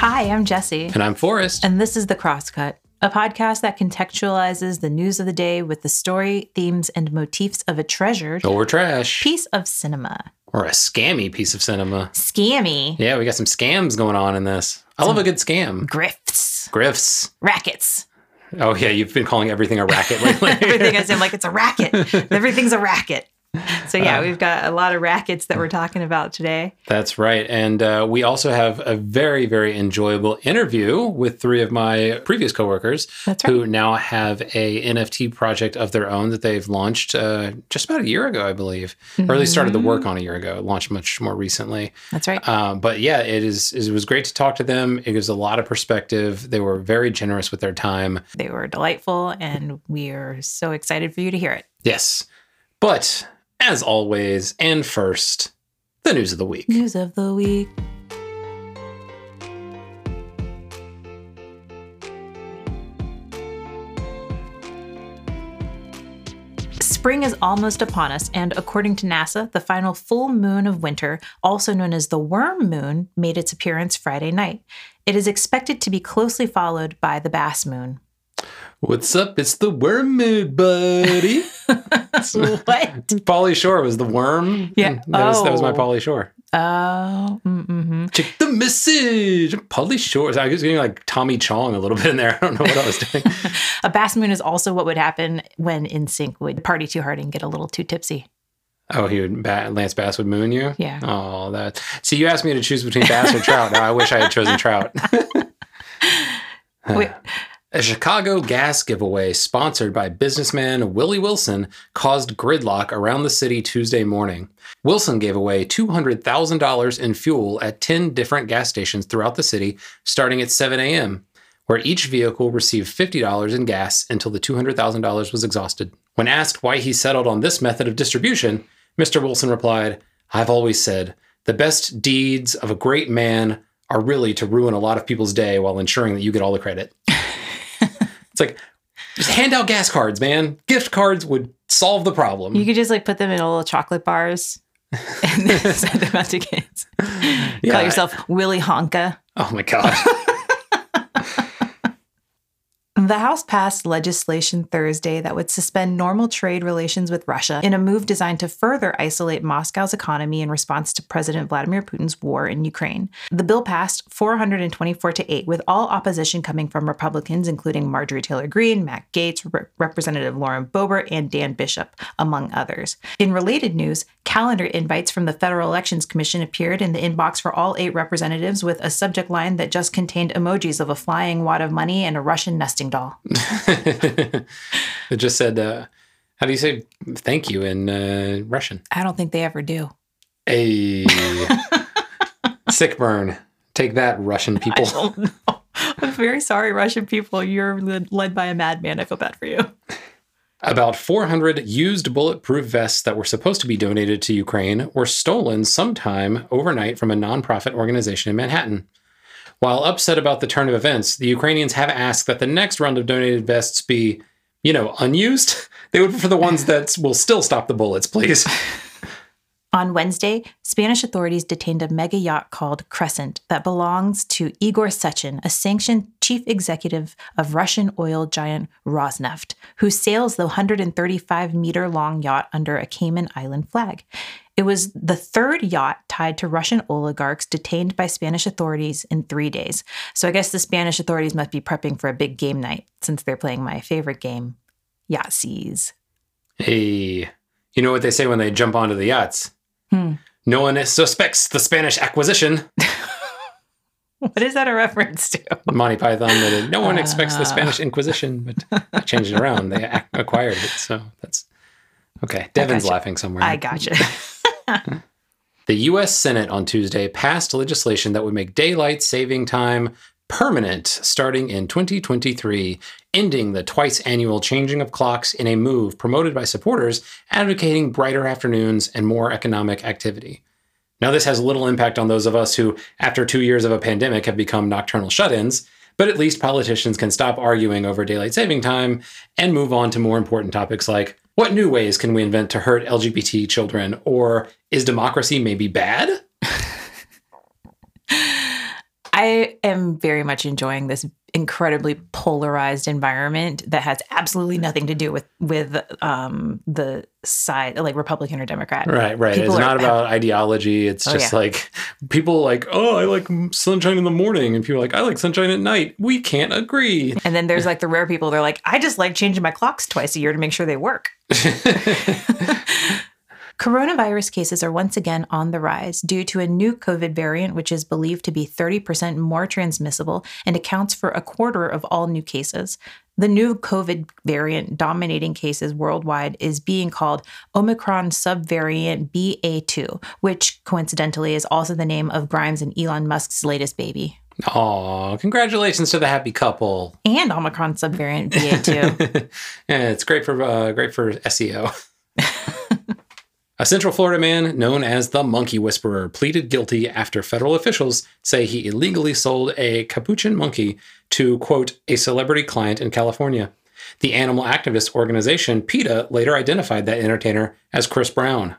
Hi, I'm Jesse. And I'm Forrest. And this is The Cross Cut, a podcast that contextualizes the news of the day with the story, themes, and motifs of a treasured or trash piece of cinema. Or a scammy piece of cinema. Scammy. Yeah, we got some scams going on in this. I love a good scam. Grifts. Grifts. Rackets. Oh, yeah, you've been calling everything a racket lately. Everything I seem like it's a racket. Everything's a racket. So, yeah, uh, we've got a lot of rackets that we're talking about today. That's right. And uh, we also have a very, very enjoyable interview with three of my previous coworkers right. who now have a NFT project of their own that they've launched uh, just about a year ago, I believe, mm-hmm. or at least started the work on a year ago. It launched much more recently. That's right. Uh, but yeah, it is. It was great to talk to them. It gives a lot of perspective. They were very generous with their time. They were delightful, and we are so excited for you to hear it. Yes. But as always, and first, the news of the week. News of the week. Spring is almost upon us, and according to NASA, the final full moon of winter, also known as the worm moon, made its appearance Friday night. It is expected to be closely followed by the bass moon. What's up? It's the worm mood, buddy. what? Pauly Shore was the worm. Yeah. That, was, that was my Pauly Shore. Oh. Mm-hmm. Check the message. Pauly Shore. I was getting like Tommy Chong a little bit in there. I don't know what I was doing. a bass moon is also what would happen when NSYNC would party too hard and get a little too tipsy. Oh, he would Lance Bass would moon you. Yeah. Oh, that. See, you asked me to choose between Bass or Trout. Now I wish I had chosen Trout. Wait, a Chicago gas giveaway sponsored by businessman Willie Wilson caused gridlock around the city Tuesday morning. Wilson gave away $200,000 in fuel at 10 different gas stations throughout the city starting at 7 a.m., where each vehicle received $50 in gas until the $200,000 was exhausted. When asked why he settled on this method of distribution, Mr. Wilson replied, I've always said, the best deeds of a great man are really to ruin a lot of people's day while ensuring that you get all the credit. It's like just hand out gas cards, man. Gift cards would solve the problem. You could just like put them in little chocolate bars and send them out to kids. Yeah, Call yourself Willy Honka. Oh my god. The House passed legislation Thursday that would suspend normal trade relations with Russia in a move designed to further isolate Moscow's economy in response to President Vladimir Putin's war in Ukraine. The bill passed 424 to 8, with all opposition coming from Republicans, including Marjorie Taylor Greene, Matt Gaetz, Re- Representative Lauren Boebert, and Dan Bishop, among others. In related news, calendar invites from the Federal Elections Commission appeared in the inbox for all eight representatives with a subject line that just contained emojis of a flying wad of money and a Russian nesting doll it just said, uh, how do you say thank you in uh, Russian? I don't think they ever do. A sick burn. Take that, Russian people. I don't know. I'm very sorry, Russian people. You're led by a madman. I feel bad for you. About 400 used bulletproof vests that were supposed to be donated to Ukraine were stolen sometime overnight from a nonprofit organization in Manhattan. While upset about the turn of events, the Ukrainians have asked that the next round of donated vests be, you know, unused. They would prefer the ones that will still stop the bullets, please. On Wednesday, Spanish authorities detained a mega yacht called Crescent that belongs to Igor Sechin, a sanctioned chief executive of Russian oil giant Rosneft, who sails the 135 meter long yacht under a Cayman Island flag. It was the third yacht tied to Russian oligarchs detained by Spanish authorities in three days. So I guess the Spanish authorities must be prepping for a big game night since they're playing my favorite game, Yahtzees. Hey, you know what they say when they jump onto the yachts? Hmm. No one suspects the Spanish acquisition. what is that a reference to? Monty Python. That no one uh, expects the Spanish Inquisition, but they changed it around. They acquired it. So that's okay. Devin's gotcha. laughing somewhere. I gotcha. the U.S. Senate on Tuesday passed legislation that would make daylight saving time permanent starting in 2023, ending the twice annual changing of clocks in a move promoted by supporters advocating brighter afternoons and more economic activity. Now, this has little impact on those of us who, after two years of a pandemic, have become nocturnal shut ins, but at least politicians can stop arguing over daylight saving time and move on to more important topics like what new ways can we invent to hurt LGBT children? Or is democracy maybe bad? I am very much enjoying this incredibly polarized environment that has absolutely nothing to do with with um, the side like Republican or Democrat. Right, right. People it's are- not about ideology. It's Oh, just yeah. like people like, oh, I like sunshine in the morning, and people are like, I like sunshine at night. We can't agree. And then there's like the rare people. They're like, I just like changing my clocks twice a year to make sure they work. Coronavirus cases are once again on the rise due to a new COVID variant, which is believed to be 30% more transmissible and accounts for a quarter of all new cases. The new COVID variant dominating cases worldwide is being called Omicron subvariant BA2, which coincidentally is also the name of Grimes and Elon Musk's latest baby. Oh, congratulations to the happy couple. And Omicron subvariant BA2. yeah, it's great for uh, great for SEO. A Central Florida man known as the Monkey Whisperer pleaded guilty after federal officials say he illegally sold a capuchin monkey to, quote, a celebrity client in California. The animal activist organization PETA later identified that entertainer as Chris Brown.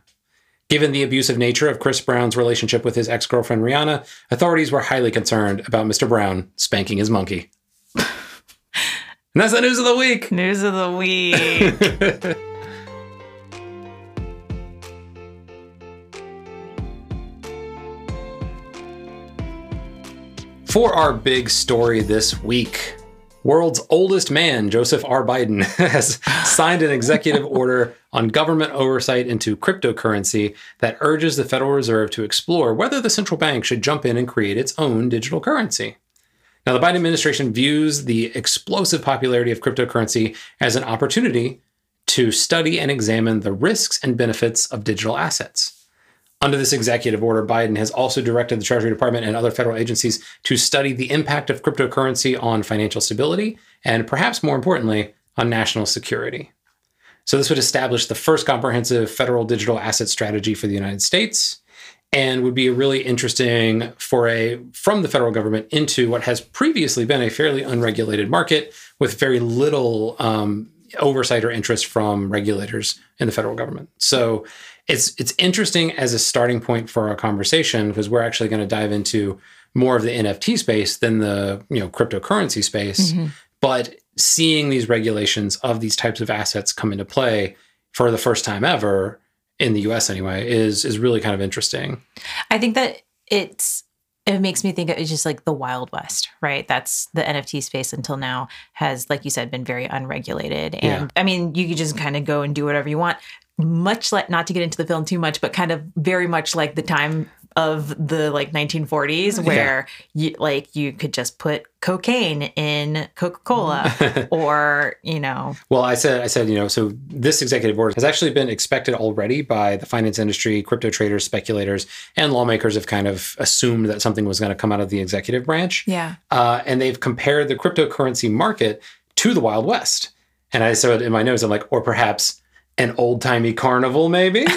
Given the abusive nature of Chris Brown's relationship with his ex girlfriend Rihanna, authorities were highly concerned about Mr. Brown spanking his monkey. and that's the news of the week. News of the week. For our big story this week, world's oldest man, Joseph R. Biden, has signed an executive order on government oversight into cryptocurrency that urges the Federal Reserve to explore whether the central bank should jump in and create its own digital currency. Now, the Biden administration views the explosive popularity of cryptocurrency as an opportunity to study and examine the risks and benefits of digital assets. Under this executive order, Biden has also directed the Treasury Department and other federal agencies to study the impact of cryptocurrency on financial stability and, perhaps more importantly, on national security. So, this would establish the first comprehensive federal digital asset strategy for the United States and would be a really interesting foray from the federal government into what has previously been a fairly unregulated market with very little um, oversight or interest from regulators in the federal government. So it's it's interesting as a starting point for our conversation because we're actually going to dive into more of the NFT space than the you know cryptocurrency space. Mm-hmm. But seeing these regulations of these types of assets come into play for the first time ever in the US anyway is is really kind of interesting. I think that it's it makes me think it's just like the wild west, right? That's the NFT space until now has, like you said, been very unregulated. And Yeah. I mean, you could just kind of go and do whatever you want. Much like not to get into the film too much, but kind of very much like the time of the like 1940s where you like you could just put cocaine in Coca-Cola or, you know, Well, I said, I said, you know, so this executive order has actually been expected already by the finance industry, crypto traders, speculators, and lawmakers have kind of assumed that something was going to come out of the executive branch. yeah. Uh, and they've compared the cryptocurrency market to the Wild West. And I said in my notes, I'm like, or perhaps an old timey carnival, maybe.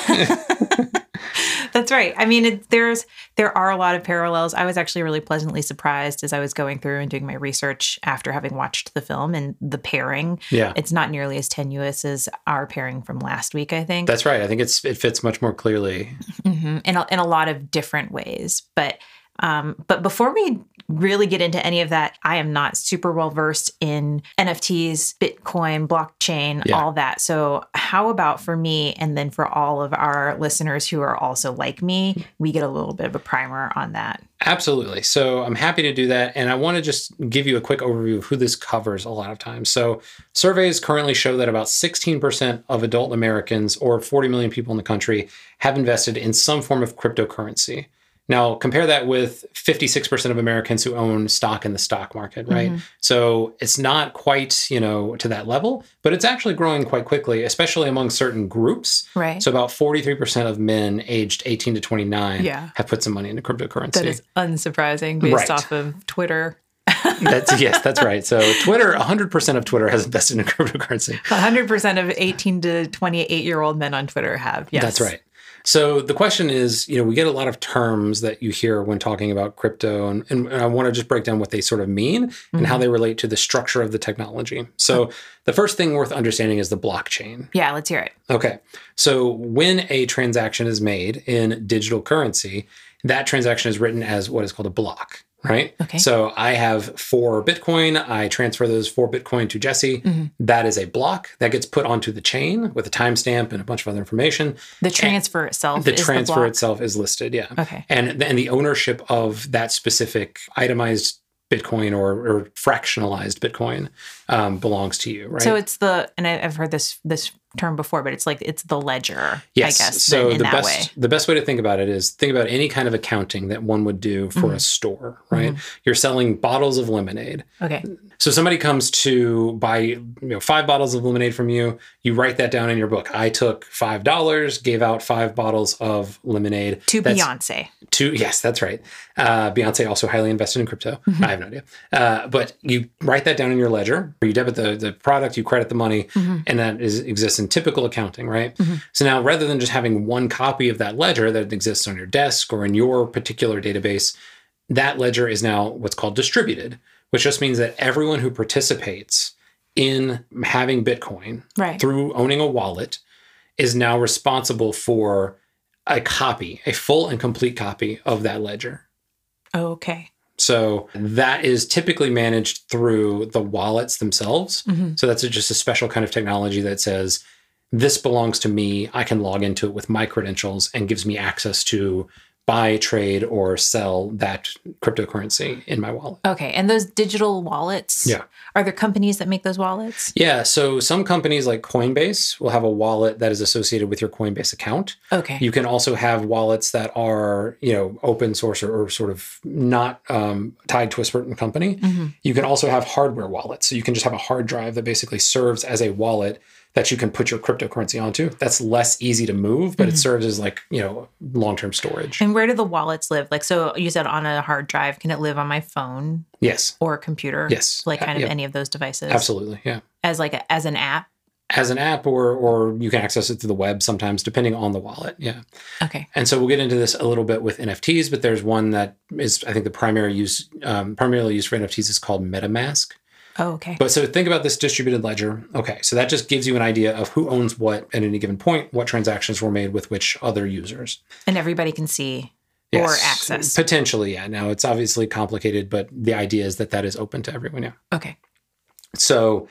That's right. I mean, it, there's there are a lot of parallels. I was actually really pleasantly surprised as I was going through and doing my research after having watched the film and the pairing. yeah, It's not nearly as tenuous as our pairing from last week. I think, that's right. I think it's it fits much more clearly. hmm in a, in a lot of different ways. But um, but before we really get into any of that, I am not super well versed in NFTs, Bitcoin, blockchain, Yeah. all that. So how about for me, and then for all of our listeners who are also like me, we get a little bit of a primer on that. Absolutely. So I'm happy to do that. And I want to just give you a quick overview of who this covers a lot of times. So surveys currently show that about 16% of adult Americans, or 40 million people in the country, have invested in some form of cryptocurrency. Now, compare that with 56% of Americans who own stock in the stock market, right? Mm-hmm. So it's not quite, you know, to that level, but it's actually growing quite quickly, especially among certain groups. Right. So about 43% of men aged 18 to 29 Yeah. have put some money into cryptocurrency. that is unsurprising based Right. off of Twitter. That's yes, that's right. So Twitter, 100% of Twitter has invested in cryptocurrency. 100% of 18 to 28 year old men on Twitter have. Yes. That's right. So the question is, you know, we get a lot of terms that you hear when talking about crypto, and, and I want to just break down what they sort of mean and Mm-hmm. how they relate to the structure of the technology. So the first thing worth understanding is the blockchain. Yeah, let's hear it. Okay. So when a transaction is made in digital currency, that transaction is written as what is called a block, right? Okay. So I have four Bitcoin. I transfer those four Bitcoin to Jesse. Mhm. That is a block that gets put onto the chain with a timestamp and a bunch of other information. The transfer itself. The is transfer the itself is listed, yeah. Okay. And and the ownership of that specific itemized Bitcoin or, or fractionalized Bitcoin um, belongs to you, right? So it's the and I, I've heard this this term before, but it's like it's the ledger. Yes. I guess. so the that best way. the best way to think about it is think about any kind of accounting that one would do for Mhm. a store, right? You're selling bottles of lemonade. Okay. So somebody comes to buy you know five bottles of lemonade from you. You write that down in your book. I took five dollars, gave out five bottles of lemonade To That's- Beyonce. to yes, that's right. Uh, Beyonce also highly invested in crypto. Mm-hmm. I have no idea, uh, but you write that down in your ledger. Or you debit the the product, you credit the money, Mhm. and that is exists in typical accounting, right? Mhm. So now, rather than just having one copy of that ledger that exists on your desk or in your particular database, that ledger is now what's called distributed, which just means that everyone who participates in having Bitcoin Right. through owning a wallet is now responsible for a copy, a full and complete copy of that ledger. okay. So that is typically managed through the wallets themselves. Mhm. So that's just a special kind of technology that says, this belongs to me. I can log into it with my credentials and gives me access to buy, trade, or sell that cryptocurrency in my wallet. Okay. And those digital wallets. Yeah. Are there companies that make those wallets? Yeah. So some companies like Coinbase will have a wallet that is associated with your Coinbase account. Okay. You can also have wallets that are, you know, open source or, or sort of not um, tied to a certain company. Mhm. You can also have hardware wallets. So you can just have a hard drive that basically serves as a wallet that you can put your cryptocurrency onto. That's less easy to move, but it Mhm. serves as like, you know, long-term storage. And where do the wallets live? Like, so you said on a hard drive, can it live on my phone Yes. or a computer? Yes. Like, kind of yeah, any of those devices? Absolutely. Yeah. As like a, as an app? As an app or or you can access it through the web sometimes depending on the wallet. Yeah. Okay. And so we'll get into this a little bit with NFTs, but there's one that is I think the primary use um, primarily used for NFTs is called MetaMask. Oh, okay. But so think about this distributed ledger. Okay, so that just gives you an idea of who owns what at any given point, what transactions were made with which other users. and everybody can see or access. Potentially, yeah. Now it's obviously complicated, but the idea is that that is open to everyone. Yeah. Okay. So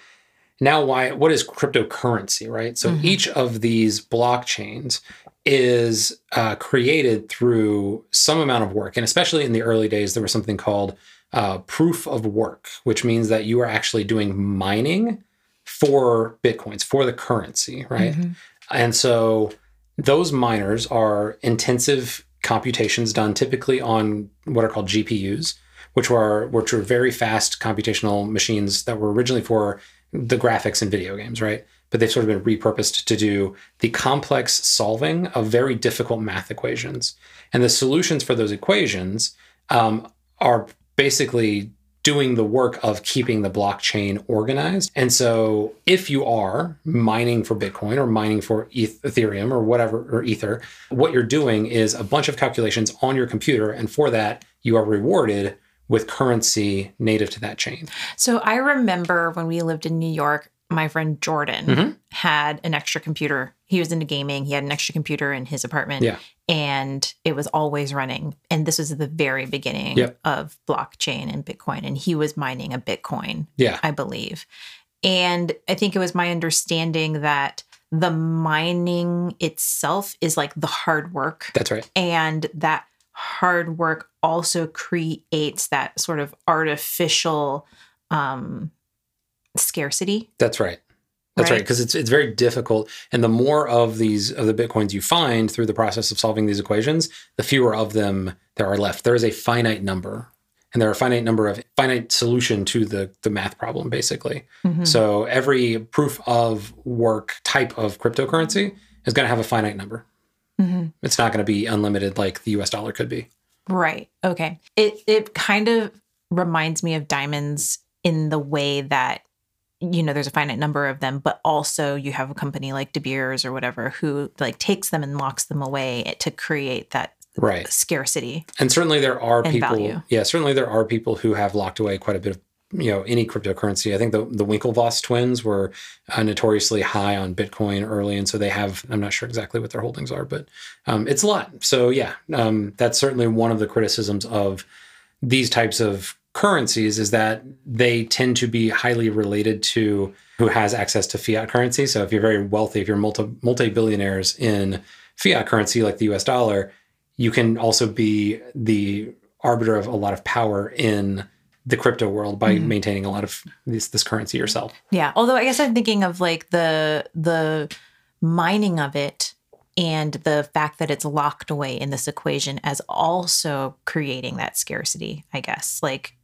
now why what is cryptocurrency, right? So Mhm. each of these blockchains is uh, created through some amount of work. And especially in the early days, there was something called uh, proof of work, which means that you are actually doing mining for Bitcoins, for the currency, right? Mhm. And so those miners are intensive computations done typically on what are called GPUs, which were which were very fast computational machines that were originally for the graphics in video games, right? But they've sort of been repurposed to do the complex solving of very difficult math equations. And the solutions for those equations um, are basically doing the work of keeping the blockchain organized. And so if you are mining for Bitcoin or mining for Ethereum or whatever, or Ether, what you're doing is a bunch of calculations on your computer. And for that, you are rewarded with currency native to that chain. So I remember when we lived in New York, my friend Jordan Mhm. had an extra computer. He was into gaming. He had an extra computer in his apartment. Yeah. And it was always running. And this was the very beginning Yep. of blockchain and Bitcoin. And he was mining a Bitcoin, Yeah. I believe. And I think it was my understanding that the mining itself is like the hard work That's right. and that hard work also creates that sort of artificial um scarcity That's right. That's right. Right. Because it's it's very difficult. And the more of these of the Bitcoins you find through the process of solving these equations, the fewer of them there are left. There is a finite number. And there are a finite number of finite solution to the, the math problem, basically. Mhm. So every proof of work type of cryptocurrency is going to have a finite number. Mhm. It's not going to be unlimited like the US dollar could be. right okay it it kind of reminds me of diamonds in the way that you know there's a finite number of them but also you have a company like De Beers or whatever who like takes them and locks them away to create that Right. scarcity And certainly there are people. value. Yeah, certainly there are people who have locked away quite a bit of you know any cryptocurrency. I think the the Winklevoss twins were uh, notoriously high on Bitcoin early, and so they have. I'm not sure exactly what their holdings are, but um, it's a lot. So yeah, um, that's certainly one of the criticisms of these types of currencies is that they tend to be highly related to who has access to fiat currency. So if you're very wealthy, if you're multi multi billionaires in fiat currency like the US dollar, you can also be the arbiter of a lot of power in the crypto world by mm-hmm. maintaining a lot of this this currency yourself. Yeah, although I guess I'm thinking of like the the mining of it and the fact that it's locked away in this equation as also creating that scarcity, I guess. Like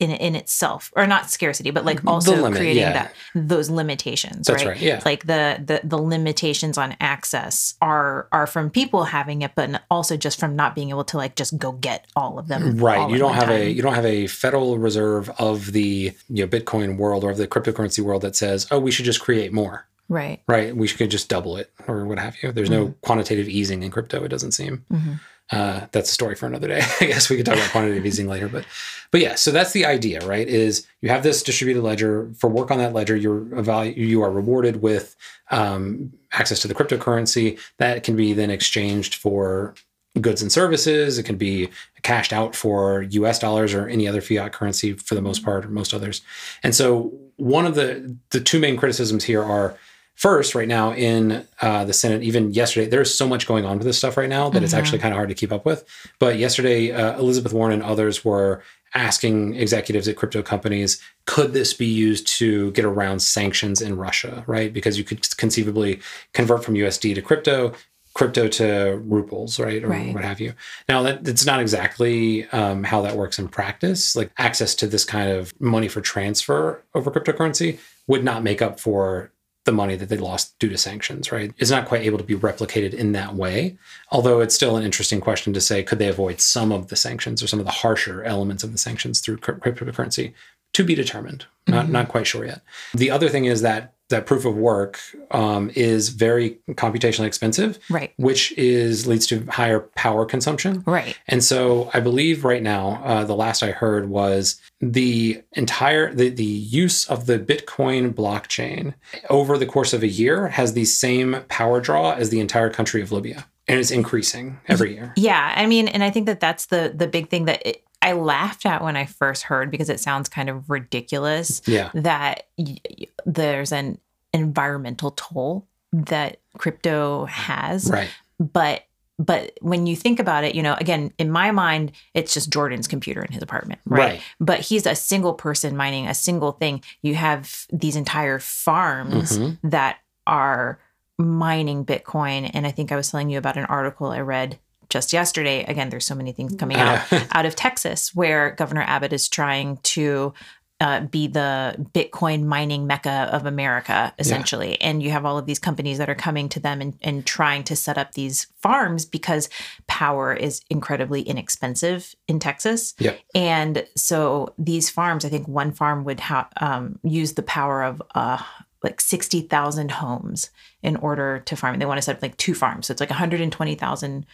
in in itself or not scarcity but like also limit, creating yeah. that those limitations That's right? right yeah like the, the the limitations on access are are from people having it but also just from not being able to like just go get all of them right you don't have time. a you don't have a federal reserve of the you know bitcoin world or of the cryptocurrency world that says oh we should just create more right right we should just double it or what have you there's mm-hmm. no quantitative easing in crypto it doesn't seem mm-hmm. Uh, that's a story for another day. I guess we could talk about quantitative easing later, but but yeah. So that's the idea, right? Is you have this distributed ledger for work on that ledger. You're evalu- you are rewarded with um, access to the cryptocurrency that can be then exchanged for goods and services. It can be cashed out for U.S. dollars or any other fiat currency for the most part, or most others. And so one of the the two main criticisms here are first right now in uh, the Senate, even yesterday, there's so much going on with this stuff right now that mm-hmm. it's actually kind of hard to keep up with. But yesterday, uh, Elizabeth Warren and others were asking executives at crypto companies, could this be used to get around sanctions in Russia, right? Because you could conceivably convert from USD to crypto, crypto to rubles, right, or right. what have you. Now, that it's not exactly um, how that works in practice. Like access to this kind of money for transfer over cryptocurrency would not make up for the money that they lost due to sanctions, right? Is not quite able to be replicated in that way. Although it's still an interesting question to say could they avoid some of the sanctions or some of the harsher elements of the sanctions through cryptocurrency? To be determined. Not, mm-hmm. not quite sure yet. The other thing is that that proof of work um, is very computationally expensive, right? Which is leads to higher power consumption, right? And so I believe right now, uh, the last I heard was the entire the the use of the Bitcoin blockchain over the course of a year has the same power draw as the entire country of Libya and it's increasing every year. Yeah, I mean, and I think that that's the the big thing that it, I laughed at when I first heard because it sounds kind of ridiculous. Yeah. That y- there's an environmental toll that crypto has. Right. But but when you think about it, you know, again, in my mind, it's just Jordan's computer in his apartment, right? right. But he's a single person mining a single thing. You have these entire farms mm-hmm. that are mining Bitcoin. And I think I was telling you about an article I read just yesterday. Again, there's so many things coming out out of Texas where Governor Abbott is trying to uh, be the Bitcoin mining mecca of America, essentially. Yeah. And you have all of these companies that are coming to them and, and trying to set up these farms because power is incredibly inexpensive in Texas. Yep. And so these farms, I think one farm would ha- um, use the power of uh, like 60,000 homes in order to farm. They want to set up like two farms. So it's like 120,000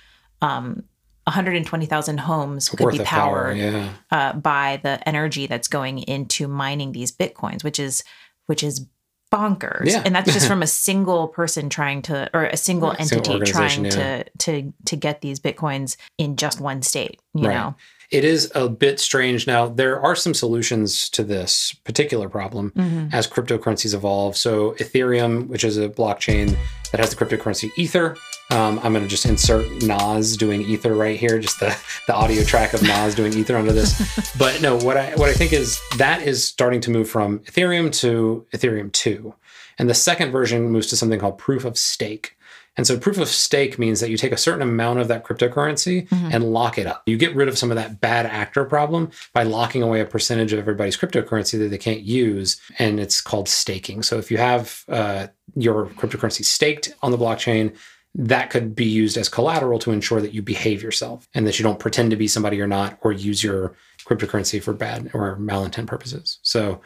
um, 120,000 homes could Worth be powered power, yeah. uh, by the energy that's going into mining these bitcoins, which is which is bonkers. Yeah. And that's just from a single person trying to or a single entity trying yeah. to to to get these bitcoins in just one state, you right. know. It is a bit strange. Now, there are some solutions to this particular problem mm-hmm. as cryptocurrencies evolve. So, Ethereum, which is a blockchain that has the cryptocurrency Ether, um, I'm going to just insert Nas doing Ether right here, just the, the audio track of Nas doing Ether under this. But no, what I what I think is that is starting to move from Ethereum to Ethereum 2. And the second version moves to something called proof of stake. And so proof of stake means that you take a certain amount of that cryptocurrency mm-hmm. and lock it up. You get rid of some of that bad actor problem by locking away a percentage of everybody's cryptocurrency that they can't use. And it's called staking. So if you have uh, your cryptocurrency staked on the blockchain, that could be used as collateral to ensure that you behave yourself and that you don't pretend to be somebody you're not or use your cryptocurrency for bad or malintent purposes. So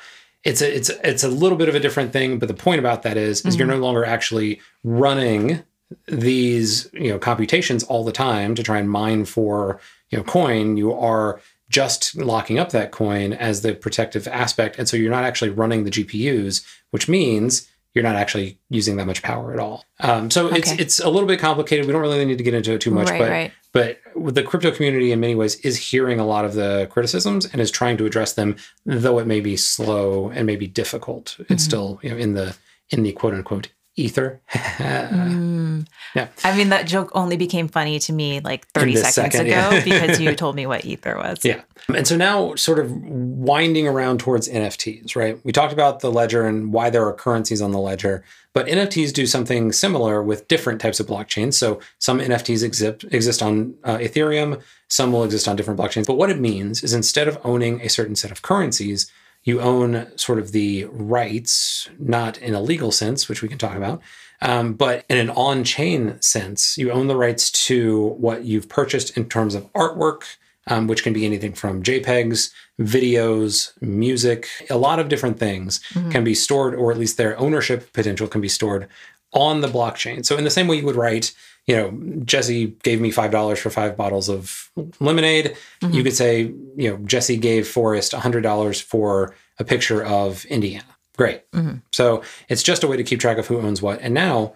it's a it's it's a little bit of a different thing, but the point about that is is mm-hmm. you're no longer actually running these you know computations all the time to try and mine for you know coin. You are just locking up that coin as the protective aspect, and so you're not actually running the GPUs, which means you're not actually using that much power at all. Um, so it's Okay. it's a little bit complicated. We don't really need to get into it too much, Right, but right. but the crypto community in many ways is hearing a lot of the criticisms and is trying to address them, though it may be slow and maybe difficult. Mm-hmm. It's still you know in the in the quote unquote ether. Mm. Yeah. I mean, that joke only became funny to me like 30 seconds second, ago yeah. because you told me what ether was. Yeah. And so now, sort of winding around towards NFTs, right? We talked about the ledger and why there are currencies on the ledger, but NFTs do something similar with different types of blockchains. So some NFTs exist, exist on uh, Ethereum, some will exist on different blockchains. But what it means is instead of owning a certain set of currencies, you own sort of the rights, not in a legal sense, which we can talk about, um, but in an on chain sense, you own the rights to what you've purchased in terms of artwork, um, which can be anything from JPEGs, videos, music, a lot of different things can be stored, or at least their ownership potential can be stored on the blockchain. So, in the same way you would write, you know, Jesse gave me $5 for five bottles of lemonade, you mm-hmm. could say, you know, Jesse gave Forrest $100 for a picture of Indiana. Great. Mm-hmm. So, it's just a way to keep track of who owns what. And now,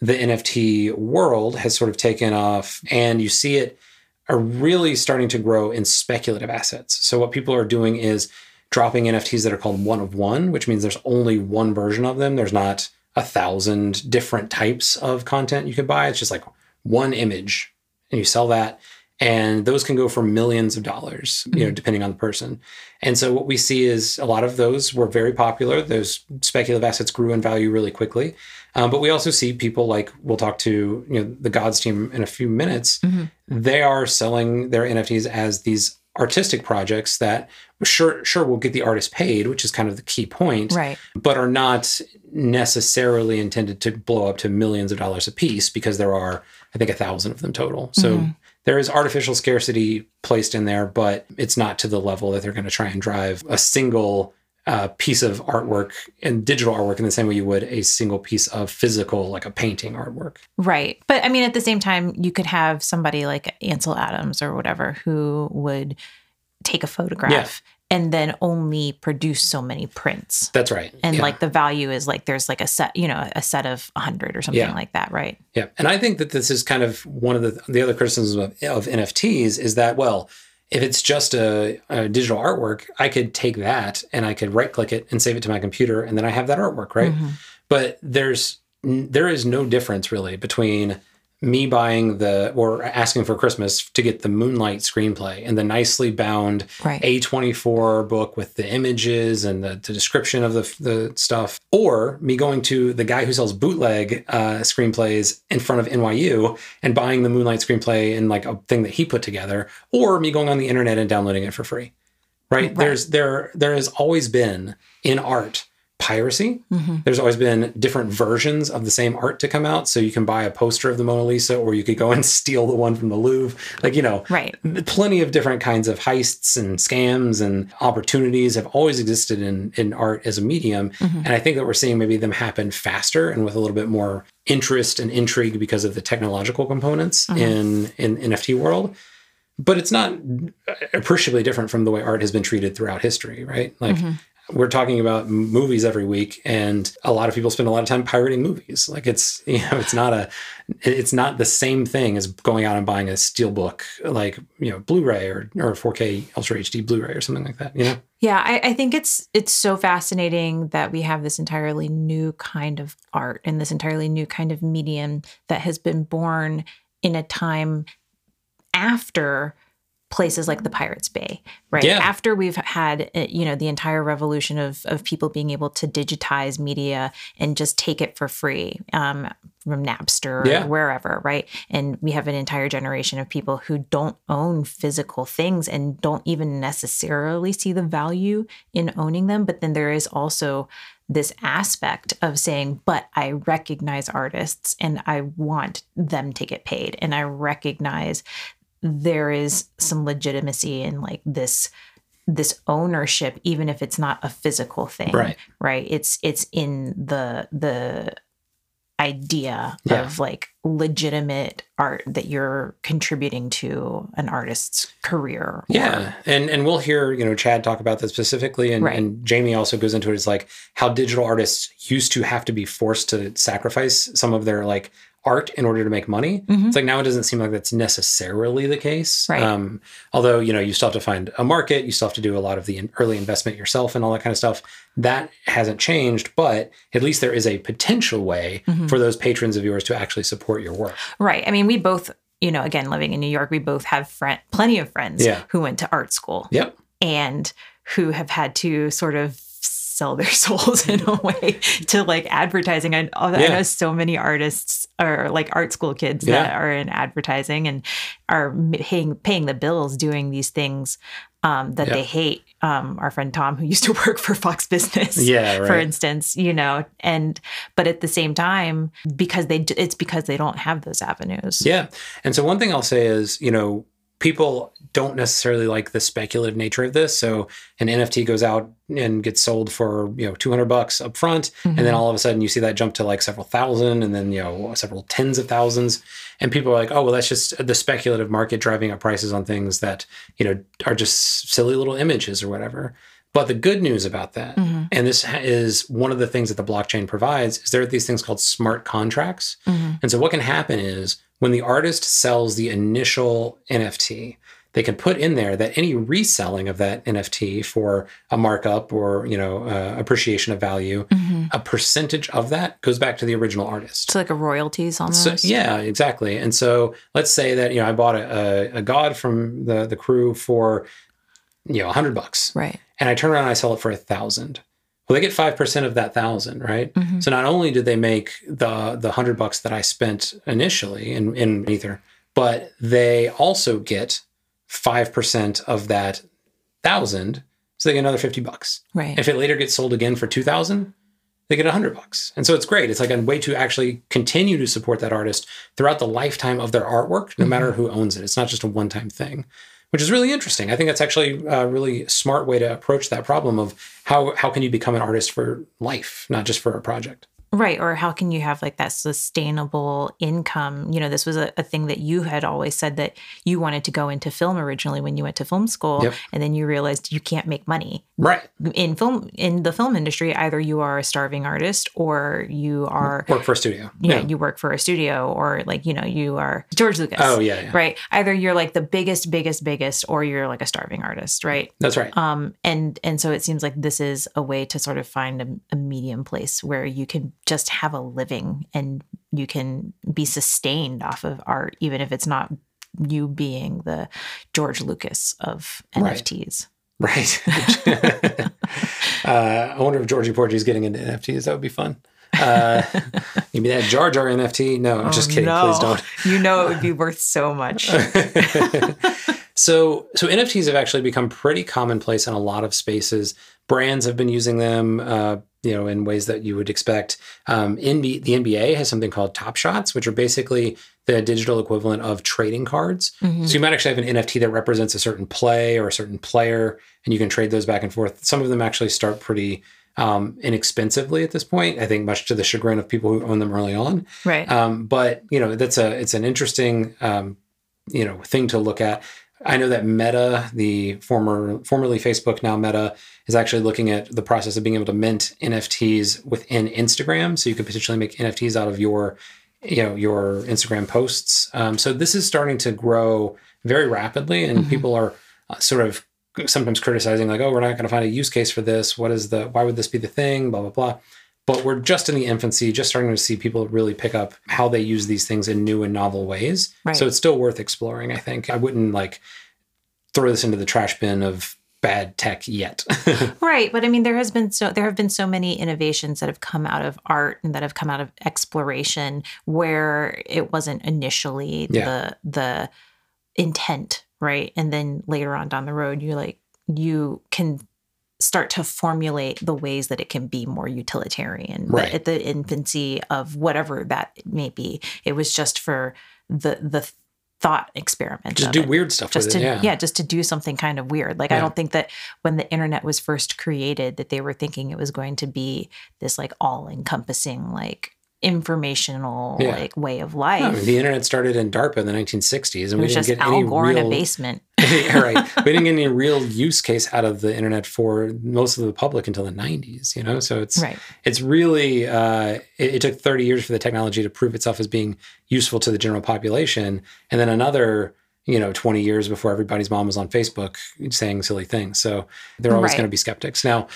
the NFT world has sort of taken off, and you see it are really starting to grow in speculative assets. So what people are doing is dropping NFTs that are called one of one, which means there's only one version of them. There's not a thousand different types of content you can buy. It's just like one image and you sell that. And those can go for millions of dollars, you know, depending on the person. And so what we see is a lot of those were very popular. Those speculative assets grew in value really quickly. Um, but we also see people like we'll talk to you know the GAWDS team in a few minutes. They are selling their NFTs as these artistic projects that sure sure will get the artist paid, which is kind of the key point, Right. but are not necessarily intended to blow up to millions of dollars a piece because there are I think a thousand of them total. So mm-hmm. there is artificial scarcity placed in there, but it's not to the level that they're going to try and drive a single uh, piece of artwork and digital artwork in the same way you would a single piece of physical, like a painting artwork. Right. But I mean, at the same time, you could have somebody like Ansel Adams or whatever who would take a photograph and then only produce so many prints. That's right. And Yeah. like the value is like there's like a set, you know, a set of 100 or something Yeah. like that, right? Yeah, and I think that this is kind of one of the the other criticisms of, of NFTs is that well, if it's just a, a digital artwork, I could take that and I could right click it and save it to my computer, and then I have that artwork, right? Mhm. But there's there is no difference really between me buying the or asking for Christmas to get the Moonlight screenplay and the nicely bound Right. a24 book with the images and the, the description of the, the stuff, or me going to the guy who sells bootleg uh, screenplays in front of NYU and buying the Moonlight screenplay and like a thing that he put together, or me going on the internet and downloading it for free. Right? Right. There's there there has always been in art piracy. Mhm. There's always been different versions of the same art to come out. So you can buy a poster of the Mona Lisa, or you could go and steal the one from the Louvre. Like, you know, Right. plenty of different kinds of heists and scams and opportunities have always existed in, in art as a medium. Mhm. And I think that we're seeing maybe them happen faster and with a little bit more interest and intrigue because of the technological components Mhm. in, in NFT world. But it's not appreciably different from the way art has been treated throughout history, right? Like Mhm. We're talking about movies every week and a lot of people spend a lot of time pirating movies. Like it's you know it's not a it's not the same thing as going out and buying a steelbook like you know blu-ray or or 4k ultra hd blu-ray or something like that you know? Yeah, I, I think it's it's so fascinating that we have this entirely new kind of art and this entirely new kind of medium that has been born in a time after places like the Pirates Bay, right? Yeah. After we've had uh, you know the entire revolution of of people being able to digitize media and just take it for free um, from Napster Yeah. or wherever, right? And we have an entire generation of people who don't own physical things and don't even necessarily see the value in owning them. But then there is also this aspect of saying, but I recognize artists and I want them to get paid. And I recognize there is some legitimacy in like this this ownership even if it's not a physical thing Right. right it's it's in the the idea Yeah. of like legitimate art that you're contributing to an artist's career. or- Yeah, and and we'll hear you know Chad talk about this specifically, and, Right. and Jamie also goes into it. It's like how digital artists used to have to be forced to sacrifice some of their like art in order to make money. Mhm. It's like now it doesn't seem like that's necessarily the case. Right. Um, although you know you still have to find a market, you still have to do a lot of the in- early investment yourself and all that kind of stuff. That hasn't changed, but at least there is a potential way Mhm. for those patrons of yours to actually support your work. Right. I mean, we both, you know, again, living in New York, we both have friend, plenty of friends Yeah. who went to art school Yep. and who have had to sort of sell their souls in a way to like advertising. I, I Yeah. know so many artists or like art school kids that are in advertising and are paying paying the bills doing these things um, that Yeah. they hate. Um, our friend Tom, who used to work for Fox Business, Yeah. for instance, you know, and but at the same time, because they it's because they don't have those avenues. Yeah. And so one thing I'll say is, you know, people don't necessarily like the speculative nature of this. So an NFT goes out and gets sold for, you know, 200 bucks up front. And then Mhm. all of a sudden you see that jump to like several thousand and then, you know, several tens of thousands. And people are like, oh, well, that's just the speculative market driving up prices on things that, you know, are just silly little images or whatever. But the good news about that, Mhm. and this is one of the things that the blockchain provides, is there are these things called smart contracts. Mhm. And so what can happen is when the artist sells the initial NFT, they can put in there that any reselling of that NFT for a markup or you know uh, appreciation of value, Mhm. a percentage of that goes back to the original artist. So like a royalties almost. So, yeah, exactly. And so let's say that you know I bought a, a, a GAWD from the the crew for you know a hundred bucks, Right. and I turn around and I sell it for a thousand. Well, they get five percent of that thousand, right? Mhm. So not only did they make the the hundred bucks that I spent initially in in Ether, but they also get five percent of that thousand, so they get another fifty bucks. Right. If it later gets sold again for two thousand, they get a hundred bucks, and so it's great. It's like a way to actually continue to support that artist throughout the lifetime of their artwork, no mm-hmm. matter who owns it. It's not just a one time thing. Which is really interesting. I think that's actually a really smart way to approach that problem of how how can you become an artist for life, not just for a project. Right. Or how can you have like that sustainable income? You know, this was a, a thing that you had always said that you wanted to go into film originally when you went to film school. Yep. And then you realized you can't make money. Right. In film in the film industry, either you are a starving artist or you are Work for a studio. you know, you work for a studio or like, you know, you are George Lucas. Oh yeah, yeah. Right. Either you're like the biggest, biggest, biggest, or you're like a starving artist, right? That's right. Um, and and so it seems like this is a way to sort of find a, a medium place where you can just have a living and you can be sustained off of art, even if it's not you being the George Lucas of NFTs. Right. uh, I wonder if Georgie Porgy is getting into NFTs. That would be fun. Uh, maybe that Jar Jar NFT. No, I'm just Oh, kidding. no. Please don't. You know it would be worth so much. so so NFTs have actually become pretty commonplace in a lot of spaces. Brands have been using them, uh, you know, in ways that you would expect. Um, NB, the NBA has something called Top Shots, which are basically the digital equivalent of trading cards. Mhm. So you might actually have an NFT that represents a certain play or a certain player, and you can trade those back and forth. Some of them actually start pretty um, inexpensively at this point. I think much to the chagrin of people who own them early on. Right. Um, but you know, that's a it's an interesting um, you know thing to look at. I know that Meta, the former formerly Facebook, now Meta, is actually looking at the process of being able to mint NFTs within Instagram. So you could potentially make NFTs out of your you know your Instagram posts. Um, so this is starting to grow very rapidly, and Mhm. people are uh, sort of sometimes criticizing like, oh, we're not going to find a use case for this. What is the? Why would this be the thing? Blah blah blah. But we're just in the infancy, just starting to see people really pick up how they use these things in new and novel ways. Right. So it's still worth exploring. I think I wouldn't like throw this into the trash bin of bad tech yet. Right, but I mean, there has been so there have been so many innovations that have come out of art and that have come out of exploration where it wasn't initially Yeah. the the intent, right? And then later on down the road, you like you can start to formulate the ways that it can be more utilitarian. But at the infancy of whatever that may be, it was just for the the thought experiment. just do it weird stuff just to it. Yeah. just to do something kind of weird like i don't think that when the internet was first created that they were thinking it was going to be this like all encompassing like informational Yeah. like way of life. I mean, the internet started in DARPA in the 1960s, and it we didn't just get Al any Gore in a basement. right. We didn't get any real use case out of the internet for most of the public until the 90s. You know, so it's Right. it's really uh, it, it took 30 years for the technology to prove itself as being useful to the general population, and then another you know 20 years before everybody's mom was on Facebook saying silly things. So there are always Right. going to be skeptics now.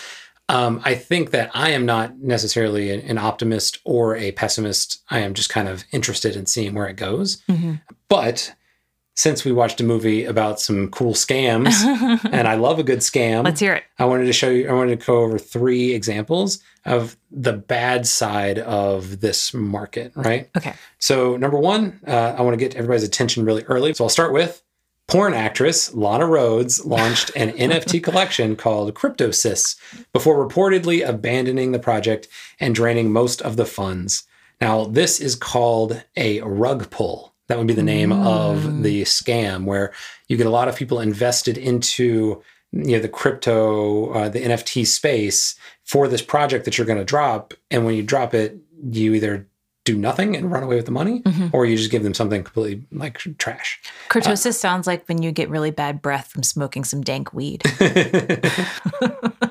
Um, I think that I am not necessarily an, an optimist or a pessimist. I am just kind of interested in seeing where it goes. Mhm. But since we watched a movie about some cool scams, and I love a good scam, Let's hear it. I wanted to show you, I wanted to go over three examples of the bad side of this market, right? Okay. So, number one, uh, I want to get everybody's attention really early. So, I'll start with porn actress Lana Rhoades launched an NFT collection called CryptoSis before reportedly abandoning the project and draining most of the funds. Now, this is called a rug pull. That would be the name of the scam, where you get a lot of people invested into you know the crypto, uh, the NFT space for this project that you're going to drop, and when you drop it, you either do nothing and run away with the money, Mhm. or you just give them something completely like trash. CryptoSis sounds like when you get really bad breath from smoking some dank weed.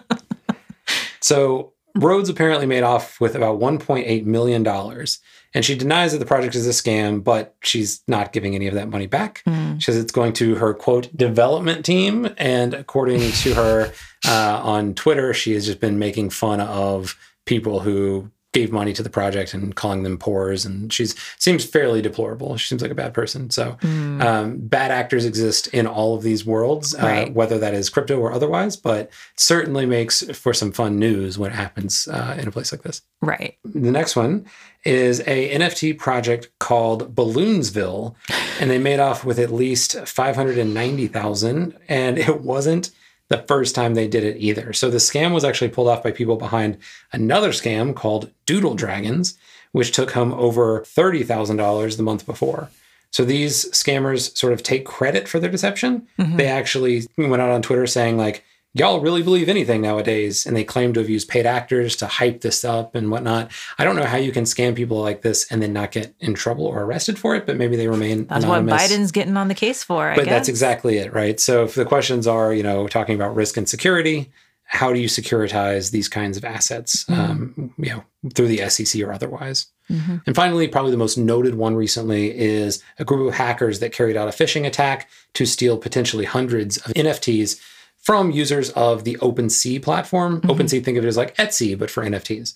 so Rhoades apparently made off with about 1.8 million dollars, and she denies that the project is a scam, but she's not giving any of that money back. Mm. She says it's going to her quote development team, and according to her uh, on Twitter, she has just been making fun of people who gave money to the project and calling them pores, and she's seems fairly deplorable. She seems like a bad person. So Mm. um, bad actors exist in all of these worlds, uh, Right. whether that is crypto or otherwise, but certainly makes for some fun news when it happens uh, in a place like this. Right. The next one is a NFT project called Balloonsville, and they made off with at least five hundred and ninety thousand, and it wasn't the first time they did it either. So the scam was actually pulled off by people behind another scam called Doodle Dragons, which took home over thirty thousand dollars the month before. So these scammers sort of take credit for their deception. Mhm. They actually went out on Twitter saying like, "Y'all really believe anything nowadays," and they claim to have used paid actors to hype this up and whatnot. I don't know how you can scam people like this and then not get in trouble or arrested for it, but maybe they remain That's anonymous. what Biden's getting on the case for. I but guess. that's exactly it, right? So if the questions are, you know, talking about risk and security, how do you securitize these kinds of assets, Mm-hmm. um, you know, through the SEC or otherwise? Mhm. And finally, probably the most noted one recently is a group of hackers that carried out a phishing attack to steal potentially hundreds of NFTs from users of the OpenSea platform. OpenSea, think of it as like Etsy, but for NFTs.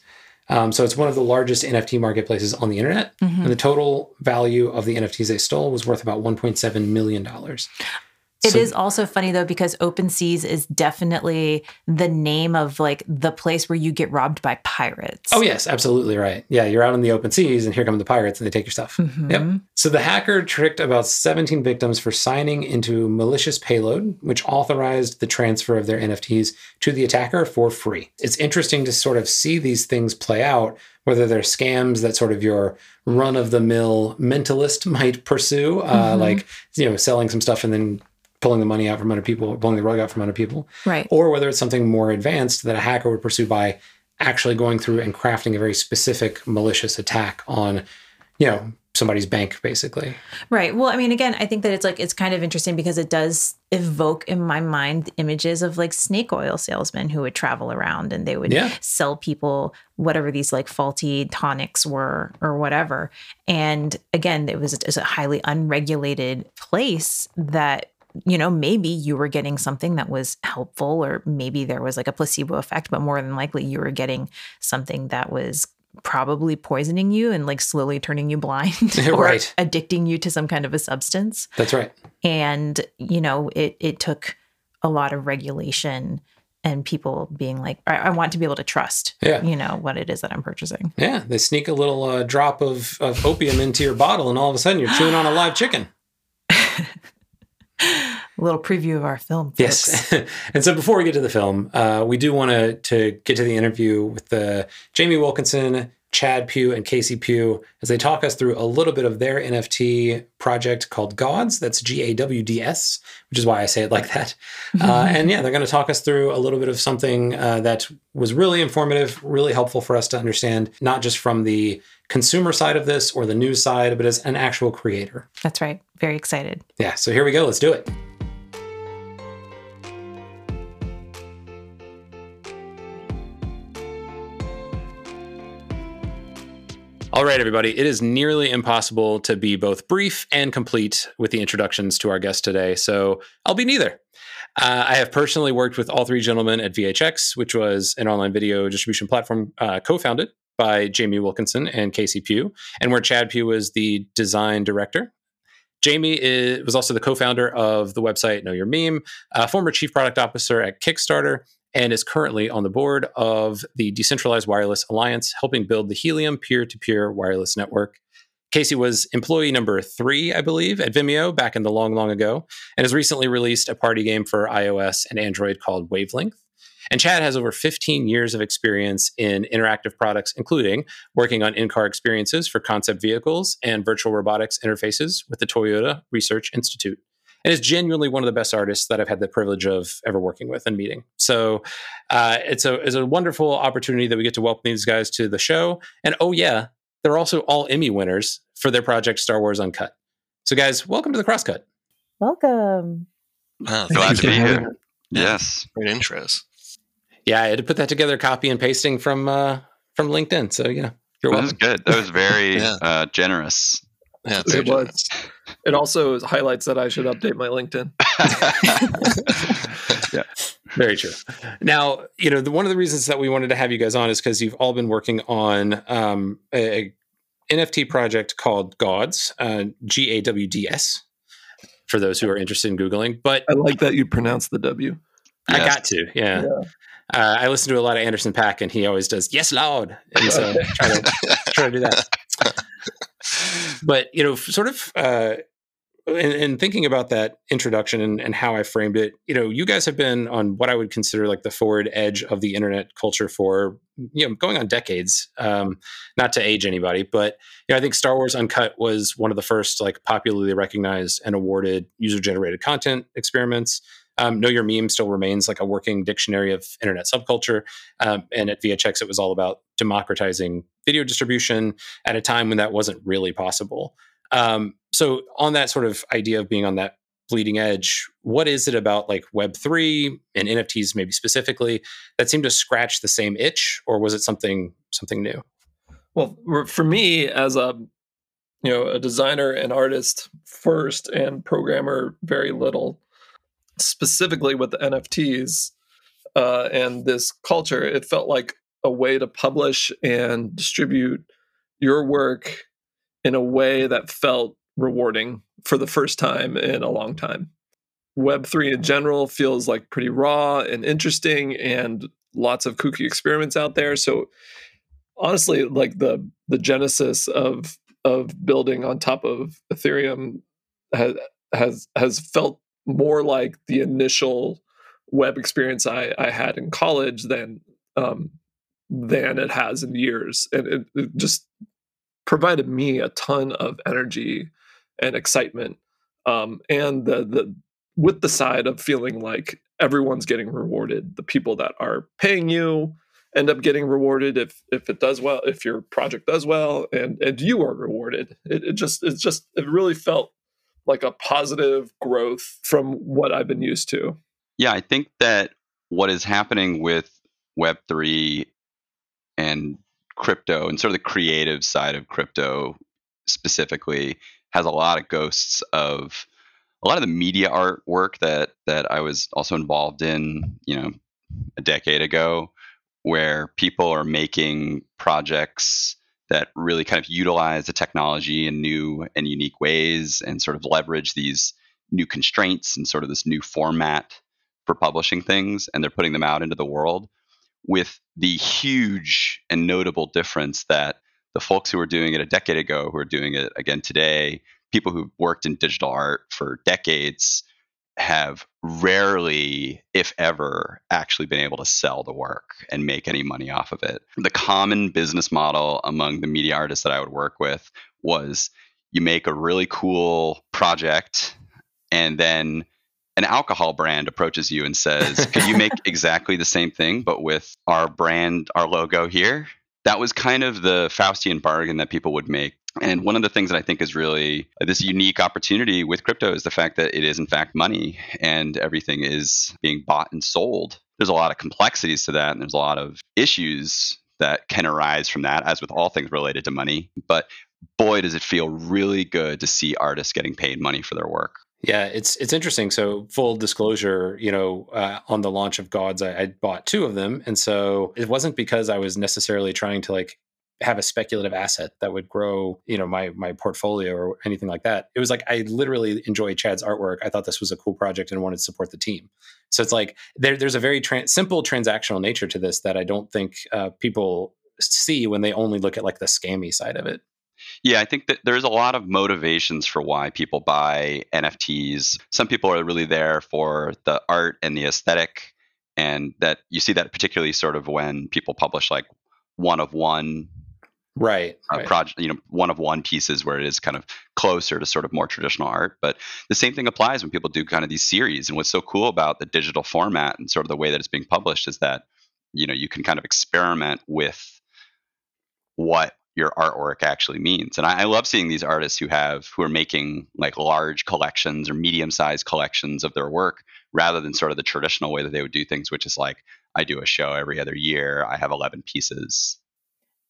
Um, so it's one of the largest NFT marketplaces on the internet. Mhm. And the total value of the NFTs they stole was worth about $1.7 million. It is So- also funny though because Open Seas is definitely the name of like the place where you get robbed by pirates. Oh, yes, absolutely right. Yeah, you're out in the open seas and here come the pirates and they take your stuff. Mhm. Yep. So the hacker tricked about 17 victims for signing into malicious payload, which authorized the transfer of their NFTs to the attacker for free. It's interesting to sort of see these things play out, whether they're scams that sort of your run of the mill mentalist might pursue, uh, Mhm. like, you know, selling some stuff and then pulling the money out from under people, pulling the rug out from under people Right. or whether it's something more advanced that a hacker would pursue by actually going through and crafting a very specific malicious attack on, you know, somebody's bank, basically. Right. Well, I mean, again, I think that it's like it's kind of interesting because it does evoke in my mind images of like snake oil salesmen who would travel around and they would Yeah. sell people whatever these like faulty tonics were or whatever. And again, it was, it was a highly unregulated place that you know maybe you were getting something that was helpful or maybe there was like a placebo effect but more than likely you were getting something that was probably poisoning you and like slowly turning you blind or Right. addicting you to some kind of a substance That's right. and you know it it took a lot of regulation and people being like I, I want to be able to trust Yeah. you know what it is that i'm purchasing Yeah. They sneak a little uh, drop of, of opium into your bottle, and all of a sudden you're chewing on a live chicken. a little preview of our film folks. Yes. and so before we get to the film, uh, we do want to to get to the interview with the Jamie Wilkinson, Chad Pugh and Casey Pugh as they talk us through a little bit of their NFT project called GAWDS. That's G A W D S, which is why I say it like that. Uh, and yeah, they're going to talk us through a little bit of something uh, that was really informative, really helpful for us to understand, not just from the consumer side of this or the news side, but as an actual creator. That's right. Very excited. Yeah. So here we go. Let's do it. All right, everybody. It is nearly impossible to be both brief and complete with the introductions to our guest today, so I'll be neither. Uh, I have personally worked with all three gentlemen at VHX, which was an online video distribution platform uh, co founded by Jamie Wilkinson and Casey Pugh, and where Chad Pugh was the design director. Jamie is, was also the co founder of the website Know Your Meme, former chief product officer at Kickstarter, and is currently on the board of the Decentralized Wireless Alliance, helping build the Helium peer to peer wireless network. Casey was employee number three, I believe, at Vimeo back in the long, long ago, and has recently released a party game for iOS and Android called Wavelength. And Chad has over 15 years of experience in interactive products, including working on in car experiences for concept vehicles and virtual robotics interfaces with the Toyota Research Institute and is genuinely one of the best artists that I've had the privilege of ever working with and meeting. So uh, it's a it's a wonderful opportunity that we get to welcome these guys to the show. And oh yeah, they're also all Emmy winners for their project Star Wars Uncut. So guys, welcome to the Cross Cut. Welcome. Wow, glad to be here. Yes, great intros. Yeah, I had to put that together, copy and pasting from uh, from LinkedIn. So yeah, you're well, That was good. That was very yeah. uh, generous. Yeah, it was. It also highlights that I should update my LinkedIn. yeah, very true. Now, you know, the, one of the reasons that we wanted to have you guys on is because you've all been working on um, a, a, NFT project called GAWDS, uh, G A W D S. For those who are interested in googling, but I like that you pronounce the W. I yes. got to, yeah. yeah. Uh, I listen to a lot of Anderson .Paak, and he always does "Yes, Lawd," and so try to try to do that but you know, sort of uh, in, in, thinking about that introduction and, and, how I framed it, you know, you guys have been on what I would consider like the forward edge of the internet culture for you know going on decades. Um, not to age anybody, but you know, I think Star Wars Uncut was one of the first like popularly recognized and awarded user generated content experiments. Um, know Your Meme still remains like a working dictionary of internet subculture. Um, and at VHX, it was all about democratizing video distribution at a time when that wasn't really possible. Um, so, on that sort of idea of being on that bleeding edge, what is it about like Web3 and NFTs maybe specifically that seemed to scratch the same itch, or was it something something new? Well, for me, as a you know a designer and artist first and programmer very little specifically with the NFTs uh, and this culture, it felt like a way to publish and distribute your work in a way that felt rewarding for the first time in a long time. Web3 in general feels like pretty raw and interesting and lots of kooky experiments out there. So honestly, like the the genesis of of building on top of Ethereum has has has felt more like the initial web experience I, I had in college than um, than it has in years, and it, it just provided me a ton of energy and excitement, um, and the the with the side of feeling like everyone's getting rewarded. The people that are paying you end up getting rewarded if if it does well, if your project does well, and and you are rewarded. It, it just it just it really felt like a positive growth from what I've been used to. Yeah, I think that what is happening with Web3 and crypto and sort of the creative side of crypto specifically has a lot of ghosts of a lot of the media artwork that that I was also involved in, you know, a decade ago, where people are making projects that really kind of utilize the technology in new and unique ways and sort of leverage these new constraints and sort of this new format for publishing things and they're putting them out into the world with the huge and notable difference that the folks who were doing it a decade ago who are doing it again today people who've worked in digital art for decades have rarely, if ever, actually been able to sell the work and make any money off of it. The common business model among the media artists that I would work with was you make a really cool project and then an alcohol brand approaches you and says, Could you make exactly the same thing, but with our brand, our logo here? That was kind of the Faustian bargain that people would make. And one of the things that I think is really this unique opportunity with crypto is the fact that it is, in fact, money and everything is being bought and sold. There's a lot of complexities to that, and there's a lot of issues that can arise from that, as with all things related to money. But boy, does it feel really good to see artists getting paid money for their work. Yeah, it's it's interesting. So full disclosure, you know, uh, on the launch of GAWDS, I, I bought two of them, and so it wasn't because I was necessarily trying to like have a speculative asset that would grow, you know, my my portfolio or anything like that. It was like I literally enjoy Chad's artwork. I thought this was a cool project and wanted to support the team. So it's like there, there's a very simple transactional nature to this that I don't think uh, people see when they only look at like the scammy side of it. Yeah, I think that there's a lot of motivations for why people buy NFTs. Some people are really there for the art and the aesthetic, and that you see that particularly sort of when people publish like one of one right, uh, right. project you know one of one pieces where it is kind of closer to sort of more traditional art but the same thing applies when people do kind of these series and what's so cool about the digital format and sort of the way that it's being published is that you know you can kind of experiment with what your artwork actually means. And I, I, love seeing these artists who have who are making like large collections or medium sized collections of their work rather than sort of the traditional way that they would do things, which is like I do a show every other year. I have 11 pieces.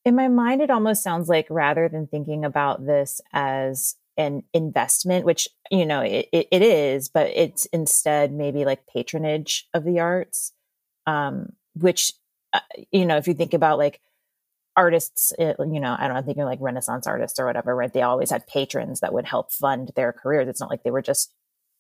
In my mind, it almost sounds like rather than thinking about this as an investment, which, you know, it, it, it is, but it's instead maybe like patronage of the arts, um, which, uh, you know, if you think about like artists, eh, you know, I don't know, thinking like Renaissance artists or whatever, right? They always had patrons that would help fund their careers. It's not like they were just,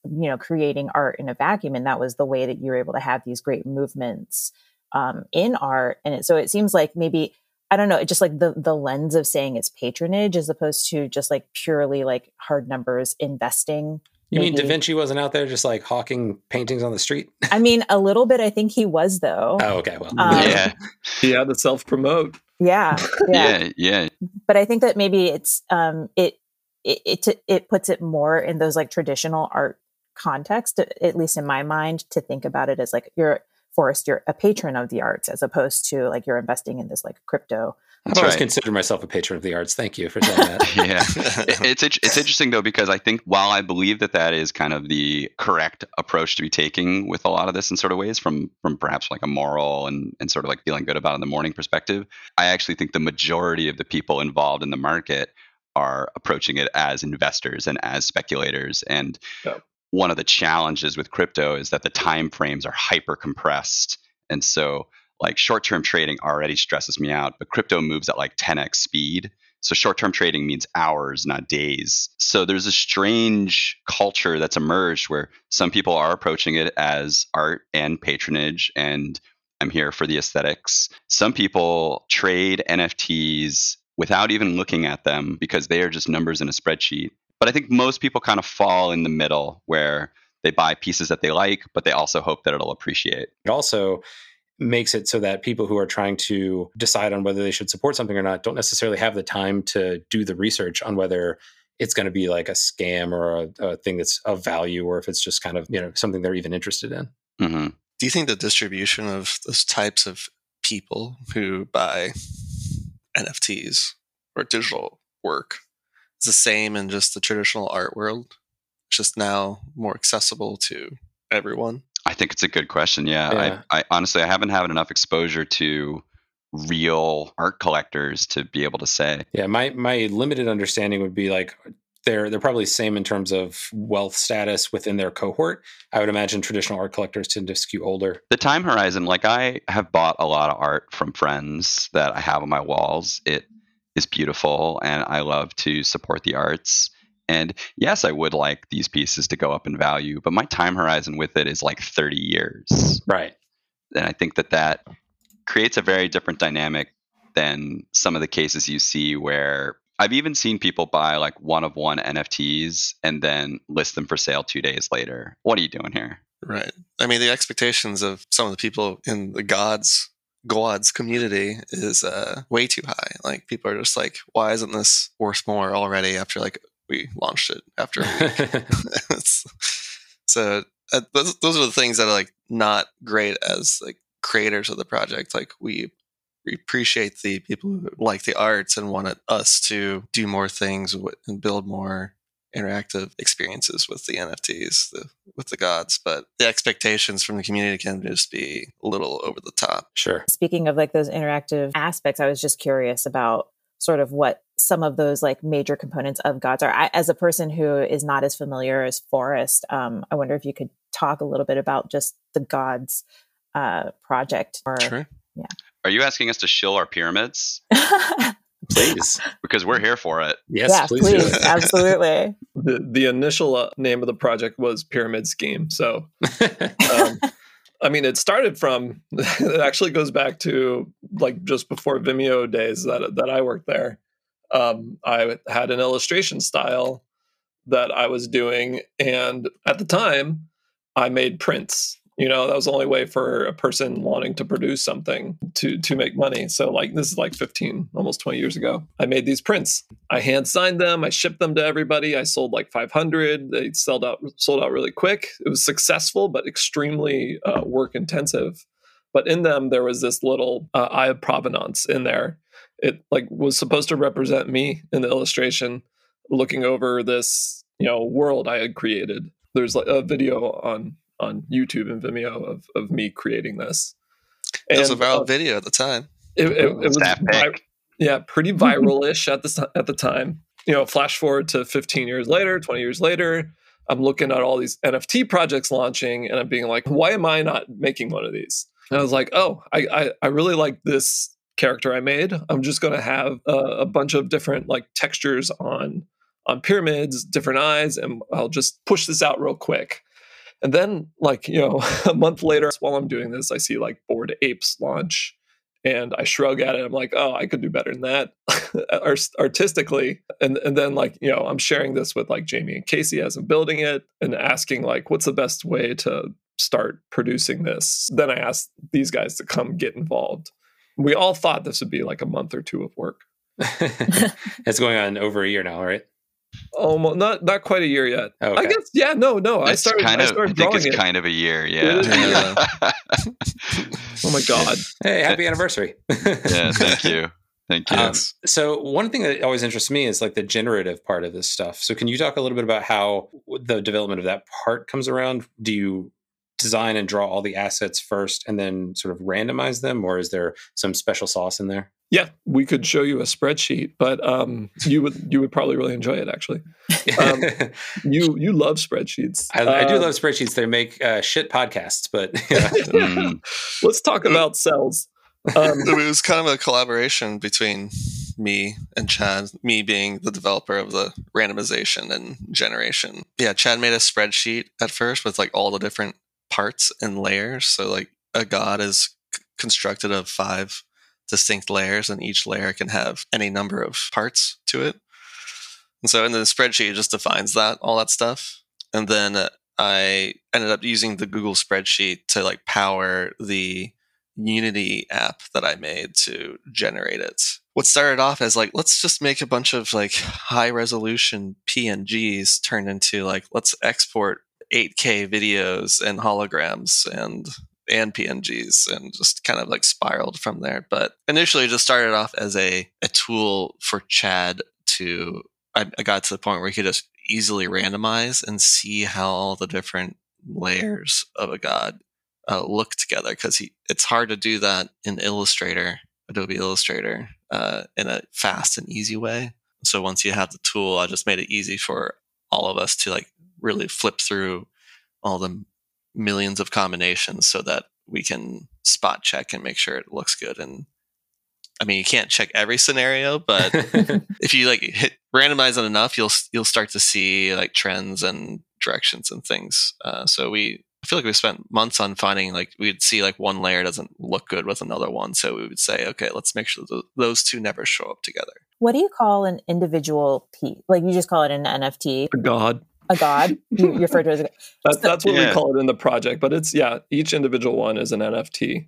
you know, creating art in a vacuum. And that was the way that you were able to have these great movements um, in art. And it, so it seems like maybe, I don't know, just like the the lens of saying it's patronage as opposed to just like purely like hard numbers investing you mean Da Vinci wasn't out there just like hawking paintings on the street? I mean, a little bit. I think he was, though. Oh, okay. Well, um, yeah, he had to self promote. Yeah, yeah, yeah, yeah. But I think that maybe it's um, it it it, it puts it more in those like traditional art context, at least in my mind, to think about it as like you're Forrest, you're a patron of the arts as opposed to like you're investing in this like crypto I've always right. considered myself a patron of the arts. Thank you for saying that. yeah, it's it's interesting though because I think while I believe that that is kind of the correct approach to be taking with a lot of this in sort of ways from from perhaps like a moral and and sort of like feeling good about in the morning perspective, I actually think the majority of the people involved in the market are approaching it as investors and as speculators and. One of the challenges with crypto is that the time frames are hyper compressed. And so like short term trading already stresses me out, but crypto moves at like 10x speed. So short term trading means hours, not days. So there's a strange culture that's emerged where some people are approaching it as art and patronage, and I'm here for the aesthetics. Some people trade NFTs without even looking at them because they are just numbers in a spreadsheet. But I think most people kind of fall in the middle where they buy pieces that they like, but they also hope that it'll appreciate. It also makes it so that people who are trying to decide on whether they should support something or not don't necessarily have the time to do the research on whether it's going to be like a scam or a, a thing that's of value or if it's just kind of you know something they're even interested in mm-hmm. do you think the distribution of those types of people who buy nfts or digital work is the same in just the traditional art world it's just now more accessible to everyone I think it's a good question. Yeah, yeah. I, I honestly I haven't had enough exposure to real art collectors to be able to say. Yeah, my my limited understanding would be like they're they're probably the same in terms of wealth status within their cohort. I would imagine traditional art collectors tend to skew older. The time horizon, like I have bought a lot of art from friends that I have on my walls. It is beautiful and I love to support the arts. And yes, I would like these pieces to go up in value, but my time horizon with it is like 30 years. Right. And I think that that creates a very different dynamic than some of the cases you see where I've even seen people buy like one of one NFTs and then list them for sale two days later. What are you doing here? Right. I mean, the expectations of some of the people in the GAWDS GAWDS community is uh, way too high. Like people are just like, why isn't this worth more already after like we launched it after so uh, those, those are the things that are like not great as like creators of the project. Like we we appreciate the people who like the arts and wanted us to do more things and build more interactive experiences with the NFTs, the, with the gods, but the expectations from the community can just be a little over the top. Sure. Speaking of like those interactive aspects, I was just curious about sort of what some of those like major components of GAWDS are. I, as a person who is not as familiar as Forrest, um, I wonder if you could talk a little bit about just the GAWDS uh, project. Or, sure. Yeah. Are you asking us to shill our pyramids? please because we're here for it. Yes yeah, please, please absolutely. The, the initial uh, name of the project was pyramid scheme so um, i mean it started from it actually goes back to like just before vimeo days that, that i worked there. Um, i had an illustration style that i was doing and at the time i made prints you know that was the only way for a person wanting to produce something to to make money. So like this is like 15 almost 20 years ago. I made these prints. I hand signed them. I shipped them to everybody. I sold like 500 they sold out sold out really quick. It was successful but extremely uh, work intensive. But in them there was this little uh, eye of providence in there. It like was supposed to represent me in the illustration looking over this you know world i had created. There's like a video on on YouTube and Vimeo of, of me creating this. And, it was a viral uh, video at the time. It, it, it was vi- yeah, pretty viral-ish at the at the time. You know, flash forward to 15 years later, 20 years later, I'm looking at all these NFT projects launching, and I'm being like, why am I not making one of these? And I was like, oh, I I, I really like this character I made. I'm just going to have a, a bunch of different like textures on on pyramids, different eyes, and I'll just push this out real quick. And then, like, you know, a month later, while I'm doing this, I see like Bored Apes launch and I shrug at it. I'm like, oh, I could do better than that artistically. And and then like, you know, I'm sharing this with like Jamie and Casey as I'm building it and asking like, what's the best way to start producing this? Then I asked these guys to come get involved. We all thought this would be like a month or two of work. it's going on over a year now, right? Almost not not quite a year yet. Okay. I guess yeah, no, no. It's I started kind of I, started I think it's it. kind of a year, yeah. oh my god. Hey, happy anniversary. yeah, thank you. Thank you. Um, so one thing that always interests me is like the generative part of this stuff. So can you talk a little bit about how the development of that part comes around? Do you design and draw all the assets first and then sort of randomize them or is there some special sauce in there? Yeah, we could show you a spreadsheet, but um, you would you would probably really enjoy it. Actually, um, you you love spreadsheets. I, I do um, love spreadsheets. They make uh, shit podcasts, but mm. let's talk about cells. Um, it was kind of a collaboration between me and Chad. Me being the developer of the randomization and generation. Yeah, Chad made a spreadsheet at first with like all the different parts and layers. So like a god is c- constructed of five distinct layers, and each layer can have any number of parts to it. And so in the spreadsheet, it just defines that, all that stuff. And then uh, I ended up using the Google spreadsheet to like power the Unity app that I made to generate it. What started off as like, let's just make a bunch of like high resolution PNGs turned into like, let's export 8K videos and holograms and and PNGs and just kind of like spiraled from there. But initially, just started off as a, a tool for Chad to, I, I got to the point where he could just easily randomize and see how all the different layers of a god uh, look together because he it's hard to do that in Illustrator, Adobe Illustrator, uh, in a fast and easy way. So once you have the tool, I just made it easy for all of us to like really flip through all the millions of combinations so that we can spot check and make sure it looks good and I mean, you can't check every scenario, but if you like hit randomize it enough, you'll you'll start to see like trends and directions and things. Uh, so we I feel like we spent months on finding like we'd see like one layer doesn't look good with another one, so we would say, okay, let's make sure th- those two never show up together. What do you call an individual piece? Like you just call it an NFT, A god. A god. You you refer to it as a That's, that's what Yeah. we call it in the project, but it's yeah, each individual one is an NFT.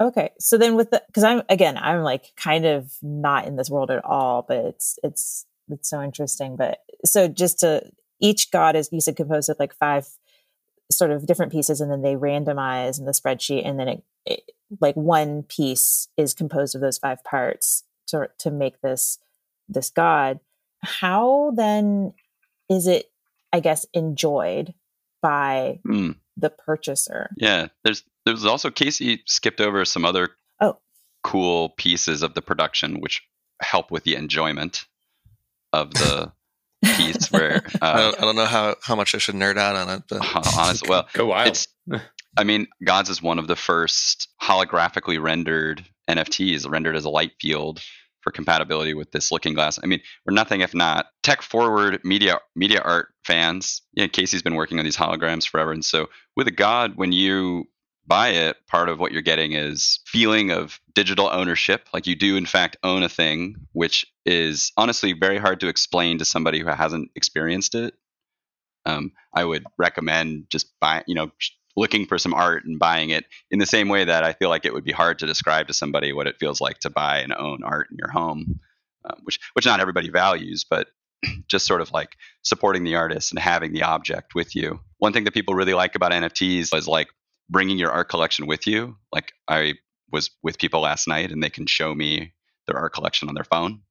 Okay. So then with the because I'm again, I'm like kind of not in this world at all, but it's it's it's so interesting. But so just to each god is you said composed of like five sort of different pieces and then they randomize in the spreadsheet and then it, it like one piece is composed of those five parts to to make this this god. How then is it I guess enjoyed by Hmm. the purchaser? Yeah, there's there's also Casey skipped over some other Oh. cool pieces of the production which help with the enjoyment of the piece. Where I, uh, don't, I don't know how, how much I should nerd out on it, but honest, well, Go wild. it's I mean, GAWDS is one of the first holographically rendered NFTs, rendered as a light field for compatibility with this Looking Glass. I mean, we're nothing if not tech forward media media art fans. Yeah, Casey's been working on these holograms forever, and so with a God, when you buy it, part of what you're getting is feeling of digital ownership. Like you do, in fact, own a thing, which is honestly very hard to explain to somebody who hasn't experienced it. Um, I would recommend just buy, you know, looking for some art and buying it in the same way that I feel like it would be hard to describe to somebody what it feels like to buy and own art in your home, um, which which not everybody values, but just sort of like supporting the artist and having the object with you. One thing that people really like about NFTs is like bringing your art collection with you. Like I was with people last night and they can show me their art collection on their phone,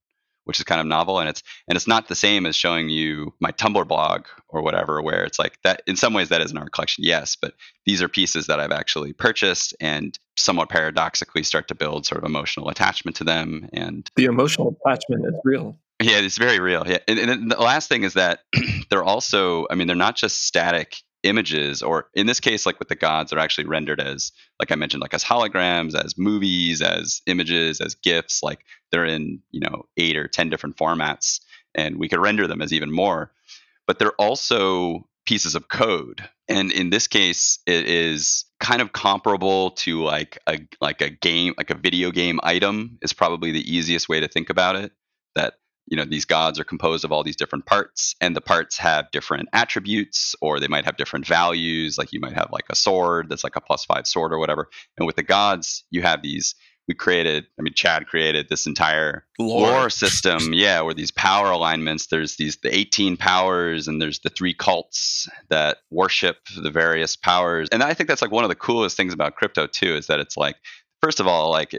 which is kind of novel and it's and it's not the same as showing you my Tumblr blog or whatever where it's like that in some ways that is an art collection, yes, but these are pieces that I've actually purchased and somewhat paradoxically start to build sort of emotional attachment to them and The emotional attachment is real. yeah, it's very real. Yeah, and, and then the last thing is that they're also, I mean, they're not just static images, or in this case, like with the gods, they're actually rendered as, like I mentioned, like as holograms, as movies, as images, as gifs. Like they're in, you know, eight or ten different formats, and we could render them as even more. But they're also pieces of code, and in this case, it is kind of comparable to like a like a game, like a video game item is probably the easiest way to think about it. You know these gods are composed of all these different parts and the parts have different attributes or they might have different values like you might have like a sword that's like a plus five sword or whatever and with the gods you have these we created i mean chad created this entire Lore. lore system yeah where these power alignments there's these the 18 powers and there's the three cults that worship the various powers and i think that's like one of the coolest things about crypto too is that it's like first of all like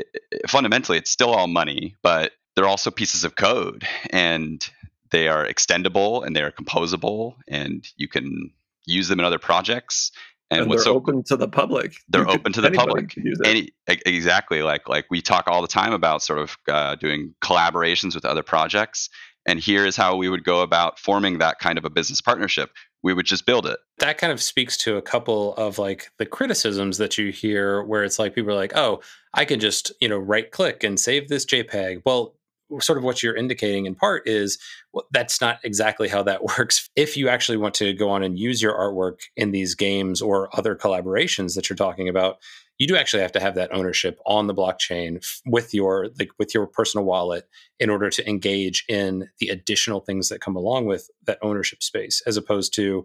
fundamentally it's still all money but they're also pieces of code and they are extendable and they are composable and you can use them in other projects and, And, what's they're so open to the public. they're You could- open to the public could use it. any exactly like like we talk all the time about sort of uh, doing collaborations with other projects and here is how we would go about forming that kind of a business partnership we would just build it that kind of speaks to a couple of like the criticisms that you hear where it's like people are like oh i can just you know right click and save this jpeg well sort of what you're indicating in part is well, that's not exactly how that works. If you actually want to go on and use your artwork in these games or other collaborations that you're talking about you do actually have to have that ownership on the blockchain with your like with your personal wallet in order to engage in the additional things that come along with that ownership space as opposed to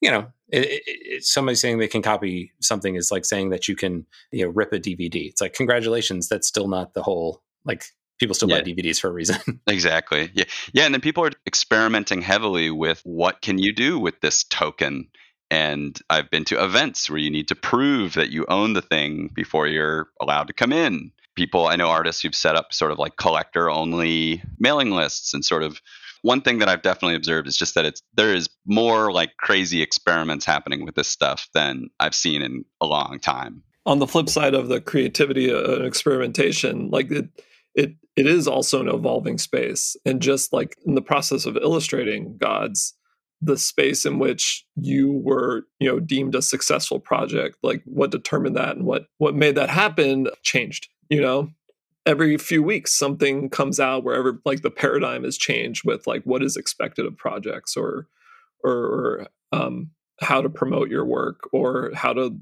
you know it, it, it, somebody saying they can copy something is like saying that you can you know rip a dvd it's like congratulations that's still not the whole like people still buy dvds for a reason Exactly. Yeah. Yeah. And then people are experimenting heavily with what can you do with this token? And I've been to events where you need to prove that you own the thing before you're allowed to come in. People, I know artists who've set up sort of like collector only mailing lists and sort of one thing that I've definitely observed is just that it's there is more like crazy experiments happening with this stuff than I've seen in a long time. on the flip side of the creativity uh, and experimentation like it it it is also an evolving space and just like in the process of illustrating gods the space in which you were you know deemed a successful project like what determined that and what what made that happen changed you know every few weeks something comes out wherever like the paradigm has changed with like what is expected of projects or or, um, how to promote your work or how to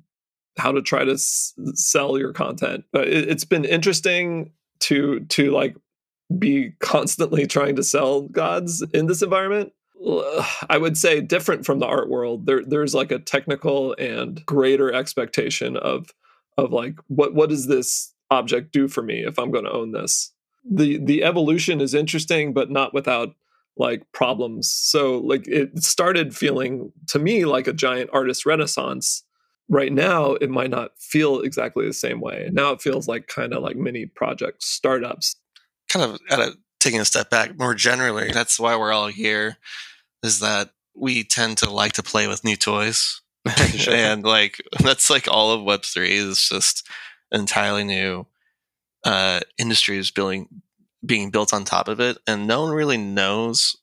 how to try to s- sell your content. But it, it's been interesting to to like be constantly trying to sell gods in this environment. I would say different from the art world. There, there's like a technical and greater expectation of of like what what does this object do for me if I'm going to own this. The the evolution is interesting, but not without like problems. So like it started feeling to me like a giant artist renaissance. Right now, it might not feel exactly the same way. Now it feels like kind of like mini project startups. Kind of at a taking a step back more generally, that's why we're all here. Is that we tend to like to play with new toys, and like that's like all of Web three is just entirely new uh, industries building being built on top of it, and no one really knows.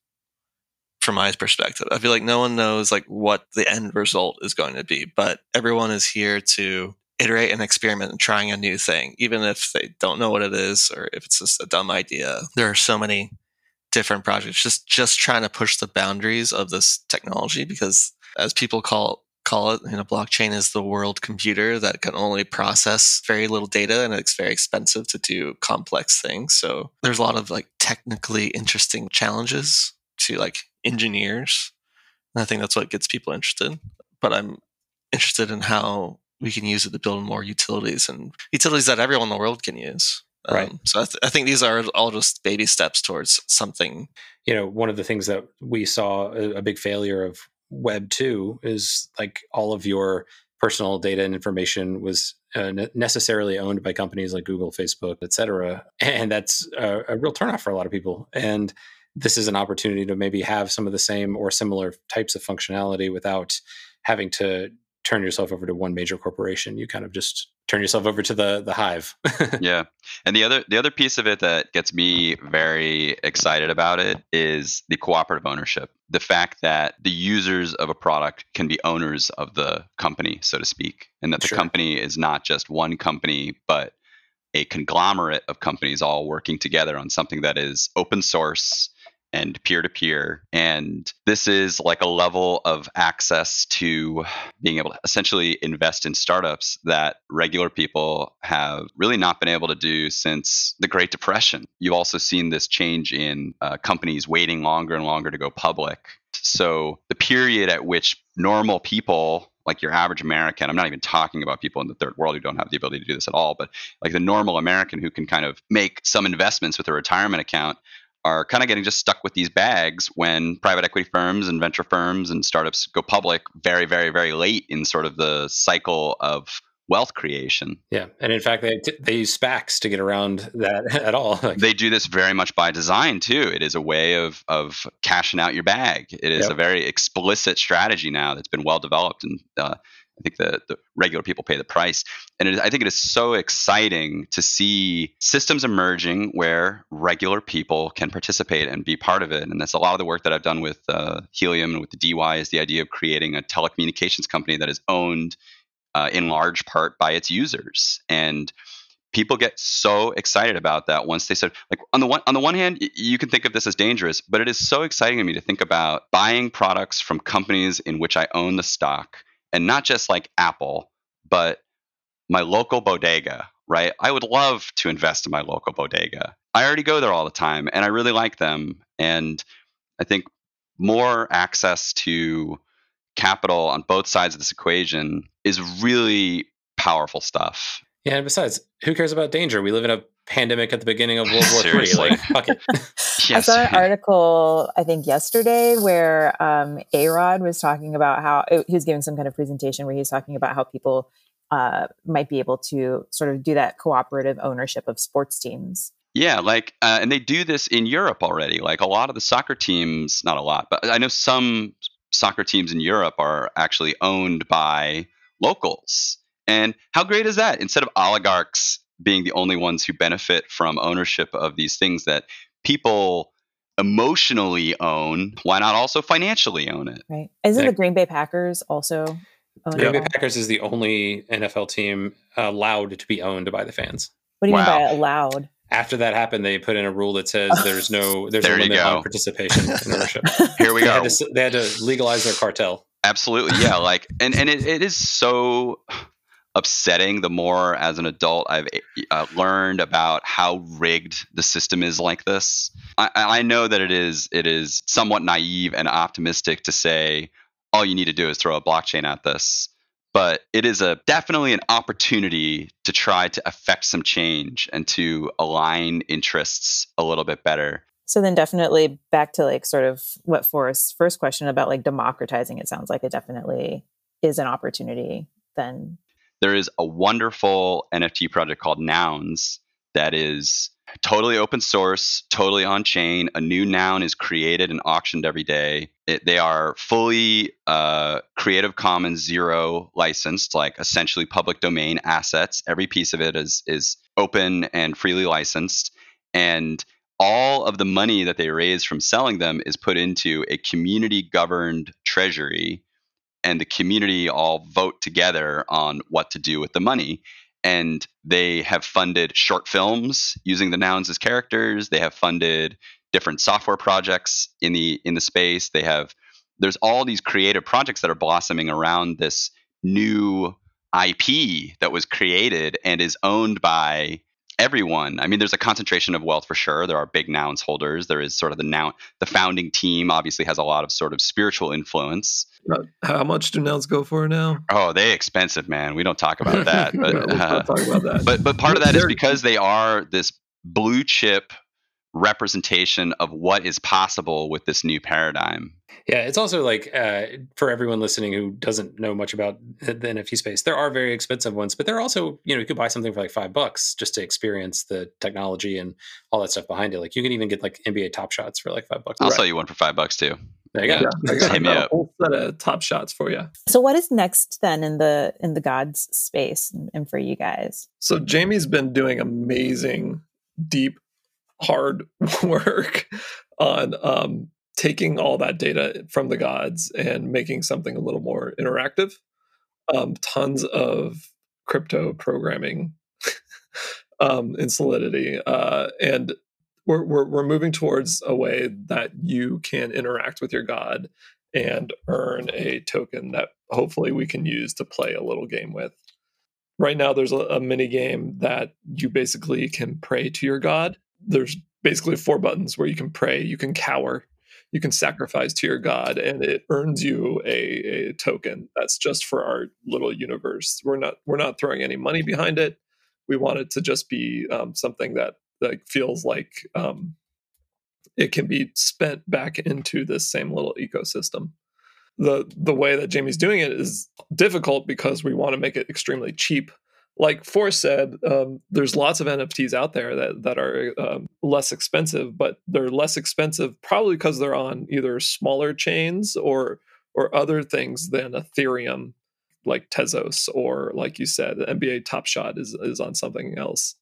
From my perspective, I feel like no one knows like what the end result is going to be, but everyone is here to iterate and experiment and trying a new thing, even if they don't know what it is or if it's just a dumb idea. There are so many different projects just just trying to push the boundaries of this technology because as people call call it, you know, blockchain is the world computer that can only process very little data and it's very expensive to do complex things. So there's a lot of like technically interesting challenges to like engineers. And I think that's what gets people interested. But I'm interested in how we can use it to build more utilities and utilities that everyone in the world can use. Right. Um, so I, th- I think these are all just baby steps towards something. You know, one of the things that we saw a, a big failure of Web 2 is like all of your personal data and information was uh, necessarily owned by companies like Google, Facebook, et cetera. And that's a, a real turnoff for a lot of people. And this is an opportunity to maybe have some of the same or similar types of functionality without having to turn yourself over to one major corporation. You kind of just turn yourself over to the the hive. yeah. And the other the other piece of it that gets me very excited about it is the cooperative ownership. The fact that the users of a product can be owners of the company, so to speak, and that the sure. company is not just one company but a conglomerate of companies all working together on something that is open source and peer to peer. And this is like a level of access to being able to essentially invest in startups that regular people have really not been able to do since the Great Depression. You've also seen this change in uh, companies waiting longer and longer to go public. So the period at which normal people like your average American, I'm not even talking about people in the third world who don't have the ability to do this at all, but like the normal American who can kind of make some investments with a retirement account are kind of getting just stuck with these bags when private equity firms and venture firms and startups go public very, very, very late in sort of the cycle of wealth creation. Yeah, and in fact, they they use SPACs to get around that at all. they do this very much by design too. It is a way of of cashing out your bag. It is yep. a very explicit strategy now that's been well developed, and uh, I think the, the regular people pay the price. And I think it is so exciting to see systems emerging where regular people can participate and be part of it. And that's a lot of the work that I've done with uh, Helium and with the DY is the idea of creating a telecommunications company that is owned uh, in large part by its users. And people get so excited about that once they said like on the one on the one hand you can think of this as dangerous but it is so exciting to me to think about buying products from companies in which i own the stock and not just like Apple, but my local bodega, right? I would love to invest in my local bodega. I already go there all the time and I really like them. And I think more access to capital on both sides of this equation is really powerful stuff. Yeah, and besides, who cares about danger? We live in a pandemic at the beginning of World War III. Like, fuck it. yes. I saw an article, I think yesterday, where um, A Rod was talking about how he was giving some kind of presentation where he's talking about how people uh, might be able to sort of do that cooperative ownership of sports teams. Yeah, like, uh, and they do this in Europe already. Like, a lot of the soccer teams, not a lot, but I know some soccer teams in Europe are actually owned by locals. And how great is that? Instead of oligarchs being the only ones who benefit from ownership of these things that people emotionally own, why not also financially own it? Right. Isn't the Green Bay Packers also owned the Green Bay Packers is the only NFL team allowed to be owned by the fans. What do you wow. mean by allowed? After that happened, they put in a rule that says oh. there's no there's there a limit on participation in ownership. Here we they go. Had to, they had to legalize their cartel. Absolutely, yeah. Like, and and it, it is so upsetting the more as an adult I've uh, learned about how rigged the system is like this. I, I know that it is it is somewhat naive and optimistic to say all you need to do is throw a blockchain at this but it is a definitely an opportunity to try to affect some change and to align interests a little bit better so then definitely back to like sort of what Forrest's first question about like democratizing it sounds like it definitely is an opportunity then. There is a wonderful NFT project called Nouns that is totally open source, totally on chain. A new noun is created and auctioned every day. It, they are fully uh, Creative Commons zero licensed, like essentially public domain assets. Every piece of it is is open and freely licensed, and all of the money that they raise from selling them is put into a community governed treasury and the community all vote together on what to do with the money. And they have funded short films using the nouns as characters. They have funded different software projects in the in the space. They have there's all these creative projects that are blossoming around this new IP that was created and is owned by everyone. I mean, there's a concentration of wealth for sure. There are big nouns holders. There is sort of the noun. The founding team obviously has a lot of sort of spiritual influence. How much do nouns go for now? Oh, they expensive, man. We don't talk about that. But yeah, uh, talk about that. But but part of that is because they are this blue chip representation of what is possible with this new paradigm. Yeah, it's also like uh, for everyone listening who doesn't know much about the NFT space, there are very expensive ones, but there are also, you know, you could buy something for like five bucks just to experience the technology and all that stuff behind it. Like you can even get like NBA Top Shots for like five bucks. I'll right. sell you one for five bucks too. There you go. Yeah, Hit me up. A whole set of top shots for you. So, what is next then in the in the GAWDS space and for you guys? So, Jamie's been doing amazing, deep hard work on um, taking all that data from the GAWDS and making something a little more interactive. Um, tons of crypto programming um, in Solidity, uh, and we're, we're we're moving towards a way that you can interact with your god and earn a token that hopefully we can use to play a little game with. Right now, there's a, a mini game that you basically can pray to your god. There's basically four buttons where you can pray, you can cower, you can sacrifice to your god, and it earns you a, a token. That's just for our little universe. We're not we're not throwing any money behind it. We want it to just be um, something that that feels like um, it can be spent back into this same little ecosystem. The the way that Jamie's doing it is difficult because we want to make it extremely cheap like Forrest said, um, there's lots of NFTs out there that that are um, less expensive, but they're less expensive probably because they're on either smaller chains or or other things than Ethereum, like Tezos, or like you said, NBA Top Shot is is on something else.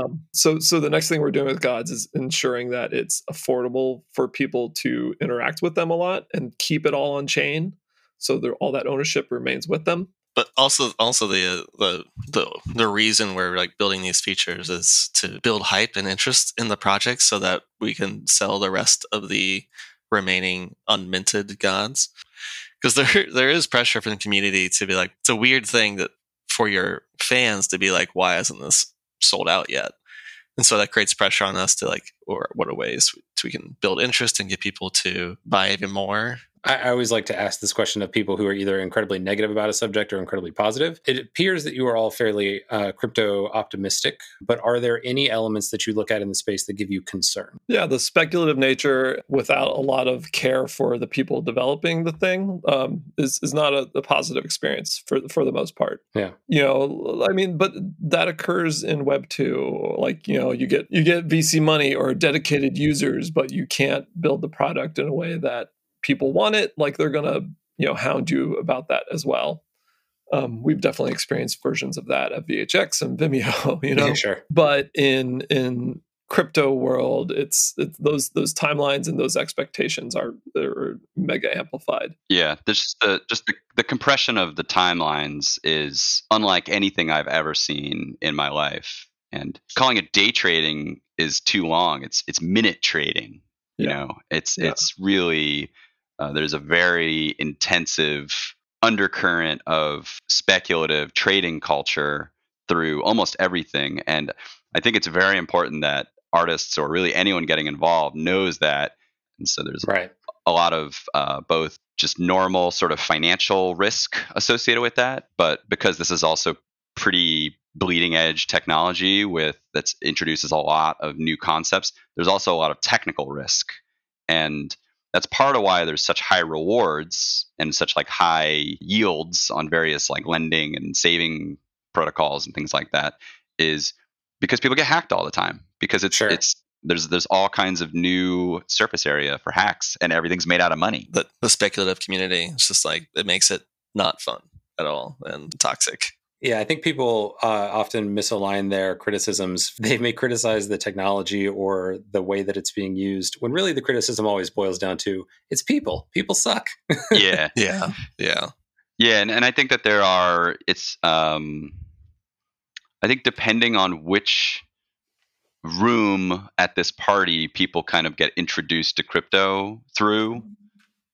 Um, so so the next thing we're doing with GAWDS is ensuring that it's affordable for people to interact with them a lot and keep it all on chain, so all that ownership remains with them but also also the uh, the the the reason we're like building these features is to build hype and interest in the project so that we can sell the rest of the remaining unminted GAWDS. Because there there is pressure from the community to be like it's a weird thing that for your fans to be like why isn't this sold out yet? And so that creates pressure on us to like or what are ways we can build interest and get people to buy even more I, always like to ask this question of people who are either incredibly negative about a subject or incredibly positive. It appears that you are all fairly uh, crypto optimistic, but are there any elements that you look at in the space that give you concern? Yeah, the speculative nature without a lot of care for the people developing the thing um, is is not a, a positive experience for for the most part. Yeah, you know, I mean, but that occurs in Web two. Like you know, you get you get VC money or dedicated users, but you can't build the product in a way that people want it, like they're gonna you know hound you about that as well. Um, we've definitely experienced versions of that at VHX and Vimeo, you know. Yeah, sure. But in in crypto world, it's, it's those those timelines and those expectations are are mega amplified. Yeah, just the just the, the compression of the timelines is unlike anything I've ever seen in my life. And calling it day trading is too long. It's it's minute trading. You yeah. know, it's yeah. it's really uh, there's a very intensive undercurrent of speculative trading culture through almost everything. And I think it's very important that artists or really anyone getting involved knows that. And so there's Right. a lot of uh, both just normal sort of financial risk associated with that, but because this is also pretty bleeding edge technology with that introduces a lot of new concepts, there's also a lot of technical risk, and that's part of why there's such high rewards and such like high yields on various like lending and saving protocols and things like that is because people get hacked all the time because it's Sure. it's there's there's all kinds of new surface area for hacks and everything's made out of money. But the speculative community, it's just like it makes it not fun at all and toxic. Yeah, I think people uh, often misalign their criticisms. They may criticize the technology or the way that it's being used, when really the criticism always boils down to it's people. People suck. yeah. Yeah, yeah. Yeah, and, and I think that there are it's um I think depending on which room at this party people kind of get introduced to crypto through,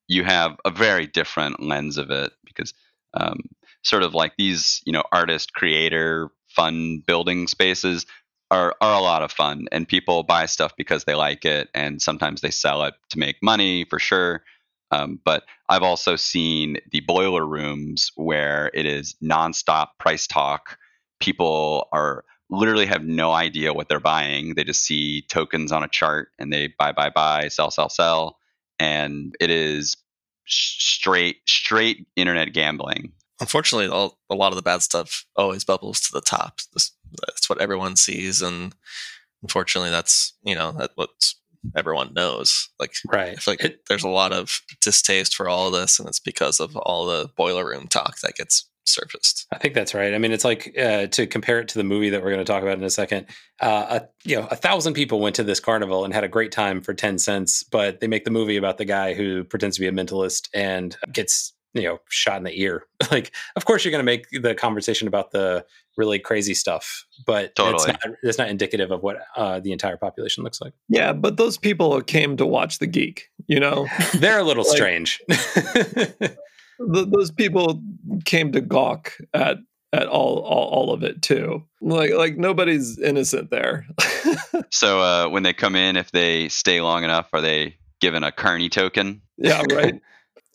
you have a very different lens of it because um, sort of like these, you know, artist, creator, fun building spaces are, are a lot of fun and people buy stuff because they like it and sometimes they sell it to make money for sure. Um, but I've also seen the boiler rooms where it is nonstop price talk. People are literally have no idea what they're buying. They just see tokens on a chart and they buy, buy, buy, sell, sell, sell, and it is straight, straight internet gambling. Unfortunately, all, a lot of the bad stuff always bubbles to the top. This, that's what everyone sees, and unfortunately, that's you know that what everyone knows. Like Right. Like It- there's a lot of distaste for all of this, and it's because of all the boiler room talk that gets surfaced. I think that's right. I mean, it's like uh, to compare it to the movie that we're going to talk about in a second. Uh, a, you know, a thousand people went to this carnival and had a great time for ten cents, but they make the movie about the guy who pretends to be a mentalist and gets you know shot in the ear. like, of course, you're going to make the conversation about the really crazy stuff, but it's Totally. not it's not indicative of what uh, the entire population looks like. Yeah, but those people came to watch the geek, you know? They're a little Like- strange. Th- those people came to gawk at at all, all all of it too. Like like nobody's innocent there. So uh, when they come in, if they stay long enough, are they given a Carney token? yeah, right.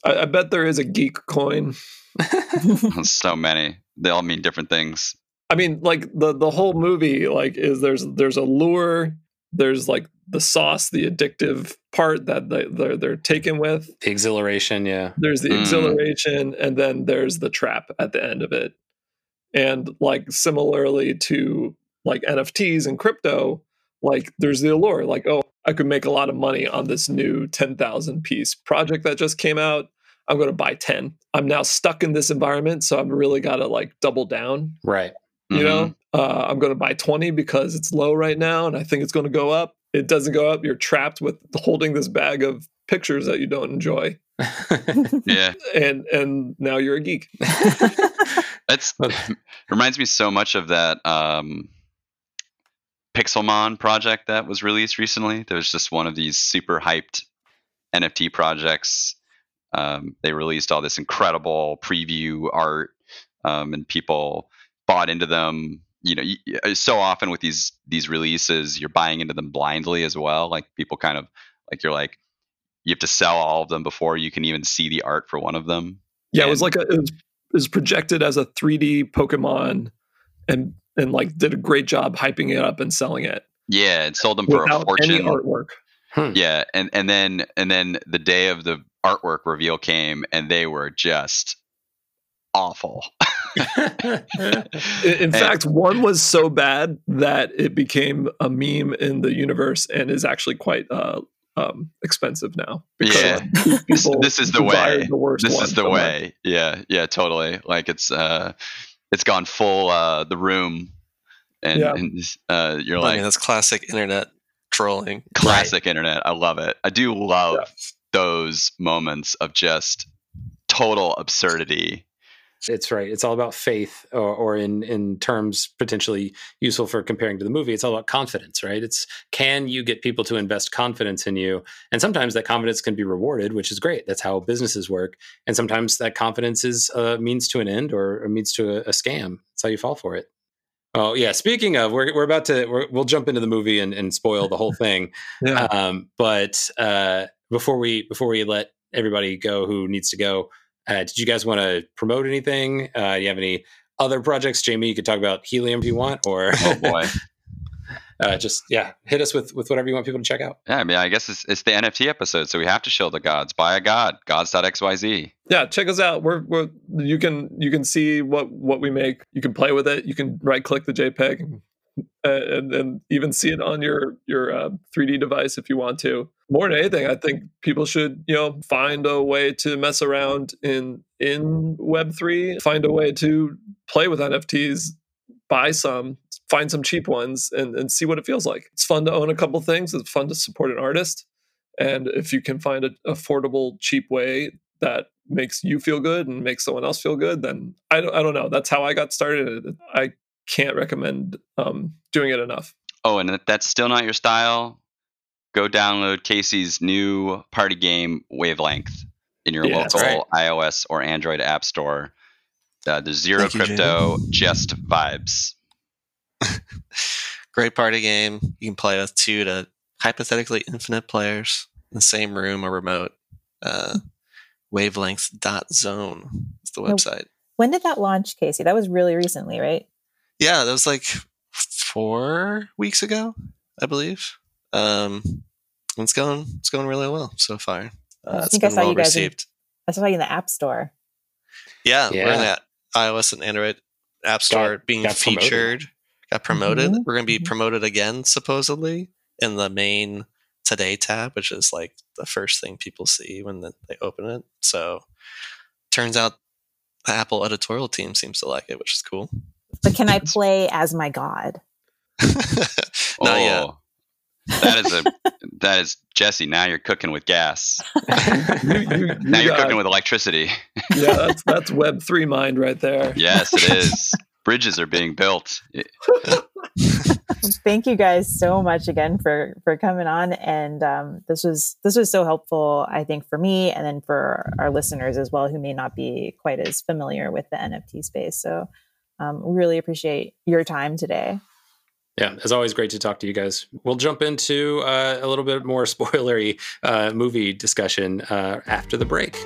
I, I bet there is a geek coin. so many. They all mean different things. I mean, like the the whole movie, like is there's there's a lure, there's like the sauce, the addictive part that they, they're they're taken with. the exhilaration, yeah. There's the Mm. exhilaration, and then there's the trap at the end of it. And like similarly to like NFTs and crypto, like there's the allure, like oh, I could make a lot of money on this new ten thousand piece project that just came out. I'm going to buy ten. I'm now stuck in this environment, so I've really got to like double down Right. you Mhm. know uh, i'm going to buy 20 because it's low right now and i think it's going to go up it doesn't go up you're trapped with holding this bag of pictures that you don't enjoy Yeah, and and now you're a geek that's reminds me so much of that um, Pixelmon project that was released recently. There was just one of these super hyped NFT projects. Um, they released all this incredible preview art, um, and people bought into them. You know, y- y- so often with these these releases, you're buying into them blindly as well. Like people kind of like you're like you have to sell all of them before you can even see the art for one of them. yeah it was like a, it was, it was projected as a 3d pokemon and and like did a great job hyping it up and selling it Yeah, it sold them for a without any fortune. artwork Hmm. Yeah, and and then and then the day of the artwork reveal came, and they were just awful. In, in And- fact, one was so bad that it became a meme in the universe and is actually quite uh, um, expensive now. Yeah. people This- this is the way. The worst this is the so much. way. Yeah, yeah, totally. Like it's uh, it's gone full uh, the room, and, Yeah. and uh, you're I like mean, that's classic internet trolling. classic internet. I love it. I do love Yeah. Those moments of just total absurdity It's right. It's all about faith, or, or, in in terms potentially useful for comparing to the movie. It's all about confidence, right? It's can you get people to invest confidence in you, and sometimes that confidence can be rewarded, which is great. That's how businesses work, and sometimes that confidence is a means to an end or a means to a, a scam. That's how you fall for it. Oh yeah. Speaking of, we're we're about to we will jump into the movie and, and spoil the whole thing. Yeah. Um, but uh, before we before we let everybody go who needs to go, uh, did you guys want to promote anything? Uh, do you have any other projects, Jamie? You could talk about Helium if you want, or Oh boy. uh, just yeah, hit us with with whatever you want people to check out. Yeah, I mean, I guess it's, it's the NFT episode, so we have to show the GAWDS. Buy a god, gawds.xyz. yeah check us out we're, we're you can you can see what what we make you can play with it you can right click the jpeg and, and and even see it on your your uh, 3d device if you want to more than anything i think people should you know find a way to mess around in in web3 find a way to play with nfts buy some find some cheap ones and, and see what it feels like it's fun to own a couple things it's fun to support an artist and if you can find an affordable cheap way that makes you feel good and makes someone else feel good, then I don't, I don't know. That's how I got started. I can't recommend um, doing it enough. Oh, and if that's still not your style, go download Casey's new party game, Wavelength, in your Yeah, that's local iOS or Android app store. Uh, there's zero Thank you, crypto, just vibes. Great party game. You can play with two to hypothetically infinite players in the same room or remote. Uh, wavelength.zone is the Nope. website. When did that launch, Casey? That was really recently, right? Yeah, that was like four weeks ago, I believe. Um, it's going it's going really well so far. Uh, I it's think I saw well you guys in- I saw you in the App Store. Yeah, we're in that iOS and Android App Store being got promoted. featured. Got promoted. Mhm, We're going to be mhm. promoted again, supposedly, in the main Today tab, which is like the first thing people see when the, they open it. So, turns out the Apple editorial team seems to like it, which is cool. But can I play as my god? Not yet. Oh, that is a that is Jesse. Now you're cooking with gas. You, you, you Now you're got- cooking with electricity. yeah, that's that's Web three mind right there. Yes, it is. Bridges are being built. Thank you guys so much again for for coming on, and um, this was this was so helpful. I think for me, and then for our listeners as well, who may not be quite as familiar with the NFT space. So, um, we really appreciate your time today. Yeah, as always, great to talk to you guys. We'll jump into uh, a little bit more spoilery uh, movie discussion uh, after the break.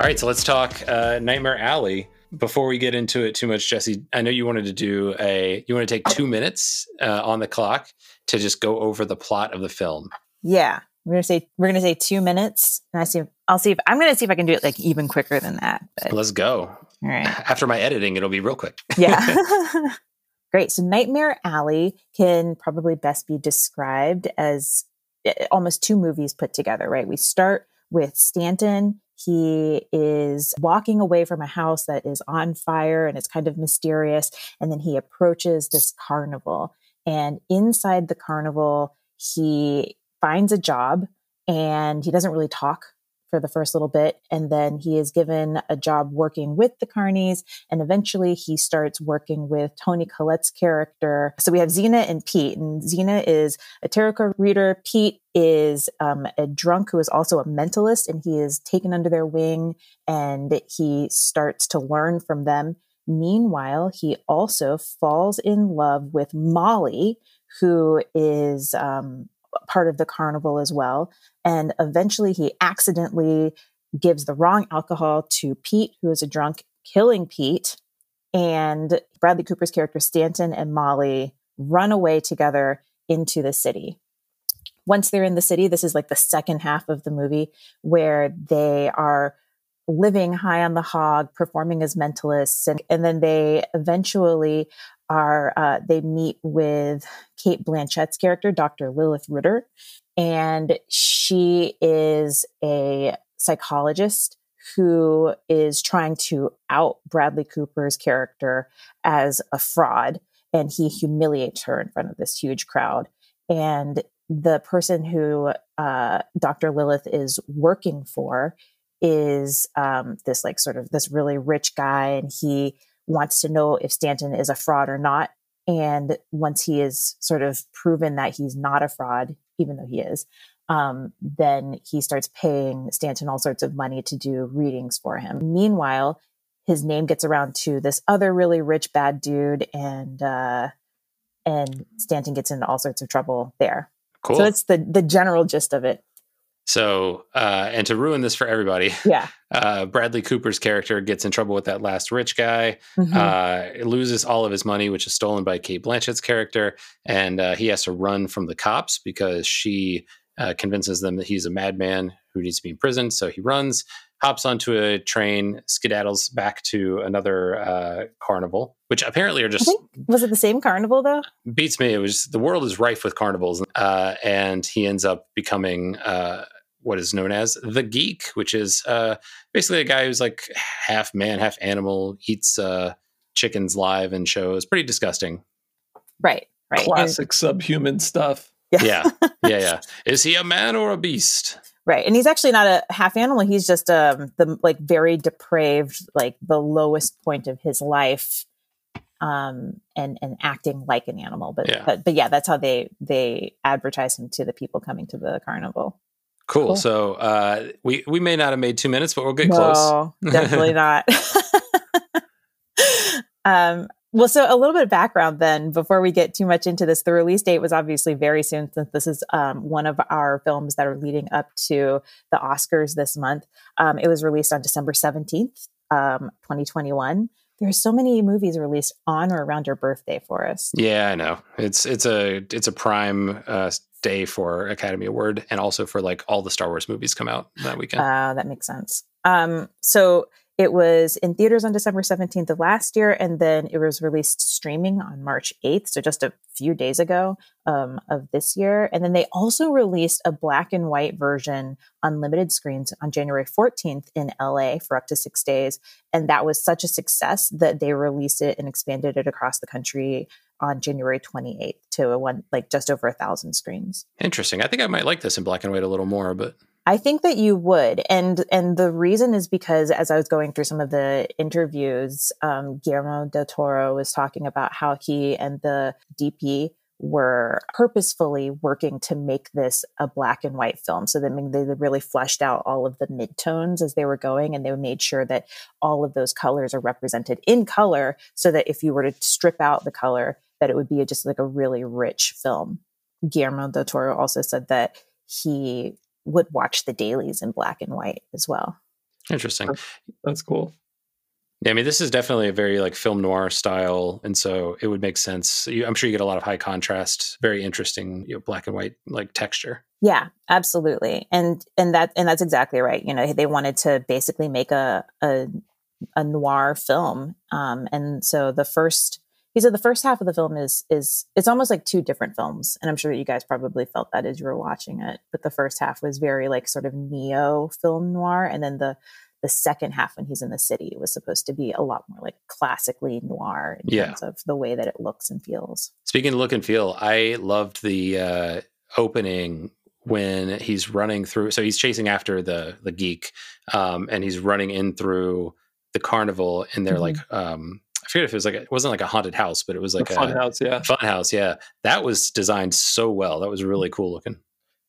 All right, so let's talk uh, Nightmare Alley. Before we get into it too much, Jesse, I know you wanted to do a. You want to take two minutes uh, on the clock to just go over the plot of the film. Yeah, we're gonna say we're gonna say two minutes, and I see. I'll see if I'm gonna see if I can do it like even quicker than that. But Let's go. right. After my editing, it'll be real quick. yeah. Great. So Nightmare Alley can probably best be described as eh, almost two movies put together, right? We start with Stanton. He is walking away from a house that is on fire and it's kind of mysterious. And then he approaches this carnival. And inside the carnival, he finds a job and he doesn't really talk for the first little bit. And then he is given a job working with the carnies and eventually he starts working with Toni Collette's character. So we have Zeena and Pete. And Zeena is a tarot card reader. Pete is um, a drunk who is also a mentalist and he is taken under their wing and he starts to learn from them. Meanwhile, he also falls in love with Molly, who is um, part of the carnival as well. And eventually he accidentally gives the wrong alcohol to Pete, who is a drunk, killing Pete. And Bradley Cooper's character, Stanton and Molly, run away together into the city. Once they're in the city, this is like the second half of the movie where they are living high on the hog, performing as mentalists. And, and then they eventually are, uh, they meet with Cate Blanchett's character, Dr. Lilith Ritter. And she is a psychologist who is trying to out Bradley Cooper's character as a fraud. And he humiliates her in front of this huge crowd. And the person who uh, Dr. Lilith is working for is um, this like sort of this really rich guy, and he wants to know if Stanton is a fraud or not. And once he is sort of proven that he's not a fraud, even though he is, um, then he starts paying Stanton all sorts of money to do readings for him. Meanwhile, his name gets around to this other really rich bad dude, and uh, and Stanton gets into all sorts of trouble there. Cool. So it's the the general gist of it. So, uh, and to ruin this for everybody, Yeah. uh, Bradley Cooper's character gets in trouble with that last rich guy, Mhm. uh, loses all of his money, which is stolen by Cate Blanchett's character, and uh, he has to run from the cops because she uh, convinces them that he's a madman who needs to be in prison. So he runs, hops onto a train, skedaddles back to another uh, carnival, which apparently are just think was it the same carnival though? beats me. It was the world is rife with carnivals, uh, and he ends up becoming uh, what is known as the geek, which is uh, basically a guy who's like half man, half animal, eats uh, chickens live and shows. Pretty disgusting. Right. Right. And- Classic subhuman stuff. Yeah, yeah, yeah. Is he a man or a beast? Right. And he's actually not a half animal. He's just um the like very depraved, like the lowest point of his life. Um and and acting like an animal. But Yeah. but but yeah, that's how they they advertise him to the people coming to the carnival. Cool. Cool. So uh, we we may not have made two minutes, but we'll get close. Definitely not. um, well, so a little bit of background then before we get too much into this. The release date was obviously very soon since this is um, one of our films that are leading up to the Oscars this month. Um, it was released on December 17th, um, 2021. There are so many movies released on or around your birthday for us. Yeah, I know. It's it's a it's a prime uh, day for Academy Award, and also for like all the Star Wars movies come out that weekend. Uh, that makes sense. Um, so it was in theaters on December 17th of last year, and then it was released streaming on March 8th, so just a few days ago um, of this year. And then they also released a black and white version on limited screens on January 14th in LA for up to six days. And that was such a success that they released it and expanded it across the country on January 28th to a one like just over a thousand screens. Interesting. I think I might like this in black and white a little more, but I think that you would, and and the reason is because as I was going through some of the interviews, um, Guillermo del Toro was talking about how he and the DP were purposefully working to make this a black and white film. So that mean, they really fleshed out all of the midtones as they were going, and they made sure that all of those colors are represented in color, so that if you were to strip out the color, that it would be just like a really rich film. Guillermo del Toro also said that he would watch the dailies in black and white as well. interesting. That's cool. Yeah, I mean, this is definitely a very like film noir style, and so it would make sense. You, I'm sure you get a lot of high contrast, very interesting, you know, black and white like texture. Yeah, absolutely. And and that and that's exactly right. You know, they wanted to basically make a a, a noir film. Um and so the first he said the first half of the film is is it's almost like two different films. And I'm sure that you guys probably felt that as you were watching it. But the first half was very like sort of neo film noir and then the the second half when he's in the city was supposed to be a lot more like classically noir in Yeah. terms of the way that it looks and feels. Speaking of look and feel, I loved the uh, opening when he's running through. So he's chasing after the the geek, um, and he's running in through the carnival, and they're Mhm. like, um, I forget if it was like a, it wasn't like a haunted house, but it was like the a fun house, yeah. fun house. Yeah, that was designed so well. That was really cool looking. It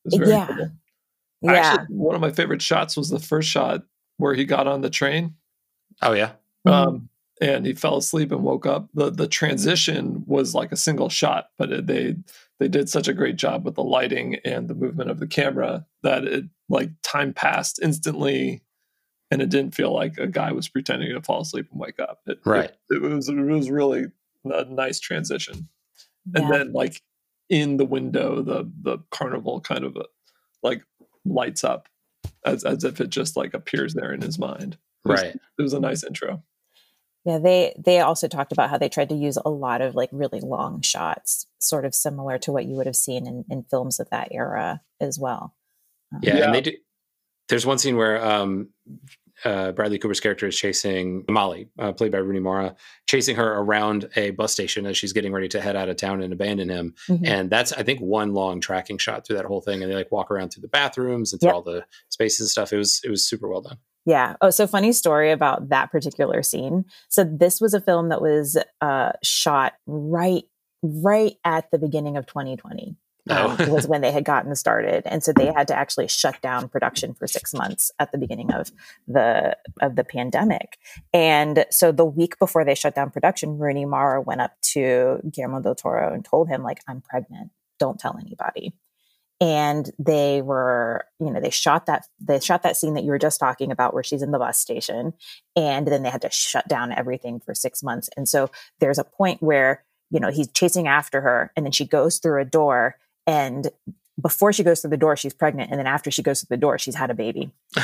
was very Yeah. cool. Yeah. Actually, one of my favorite shots was the first shot where he got on the train Oh yeah, Mhm. um, and he fell asleep and woke up. The the transition was like a single shot, but it, they they did such a great job with the lighting and the movement of the camera that it like time passed instantly, and it didn't feel like a guy was pretending to fall asleep and wake up. It, Right. It, it was it was really a nice transition, and then like in the window, the the carnival kind of uh, like lights up as as if it just like appears there in his mind. It was- right. It was a nice intro. Yeah, they they also talked about how they tried to use a lot of like really long shots, sort of similar to what you would have seen in, in films of that era as well. Um, Yeah, Yeah. and they do. There's one scene where um, uh, Bradley Cooper's character is chasing Molly, uh, played by Rooney Mara, chasing her around a bus station as she's getting ready to head out of town and abandon him. Mhm. And that's, I think, one long tracking shot through that whole thing. And they like walk around through the bathrooms and through Yep. all the spaces and stuff. It was it was super well done. Yeah. Oh, so funny story about that particular scene. So this was a film that was uh, shot right, right at the beginning of 2020. Um, Oh. was when they had gotten started, and so they had to actually shut down production for six months at the beginning of the of the pandemic. And so the week before they shut down production, Rooney Mara went up to Guillermo del Toro and told him, like, "I'm pregnant. Don't tell anybody." and they were you know they shot that they shot that scene that you were just talking about where she's in the bus station and then they had to shut down everything for 6 months and so there's a point where you know he's chasing after her and then she goes through a door and before she goes through the door she's pregnant and then after she goes through the door she's had a baby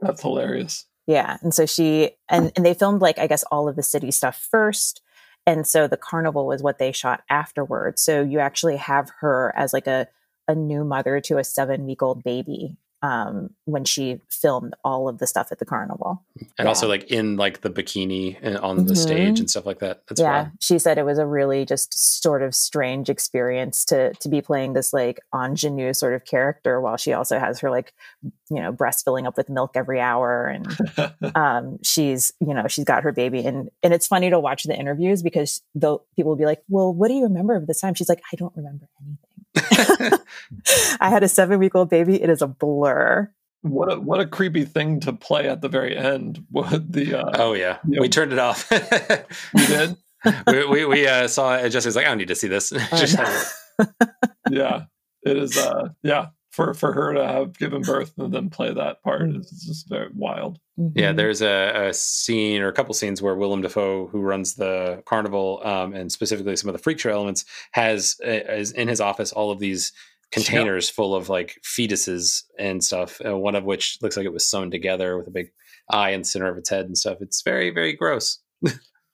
That's hilarious. yeah. And so she and and they filmed like I guess all of the city stuff first. And so the carnival was what they shot afterwards. So you actually have her as like a a new mother to a seven week old baby um when she filmed all of the stuff at the carnival. and also like in like the bikini and on the Mhm. stage and stuff like that. That's yeah. wild. She said it was a really just sort of strange experience to to be playing this like ingenue sort of character while she also has her like you know breast filling up with milk every hour and um, she's you know she's got her baby and and it's funny to watch the interviews because though people will be like well what do you remember of this time she's like i don't remember anything i had a seven week old baby it is a blur what a what a creepy thing to play at the very end. What the uh, Oh yeah, Yeah. we turned it off. we did? we we, we uh, saw it. and Jessica's like, I don't need to see this. Just yeah, it is. Uh, yeah, for for her to have given birth and then play that part is just very wild. Yeah, Mhm. there's a, a scene or a couple scenes where Willem Dafoe, who runs the carnival um, and specifically some of the freak show elements, has uh, is in his office all of these containers full of like fetuses and stuff. Uh, one of which looks like it was sewn together with a big eye in the center of its head and stuff. It's very very gross.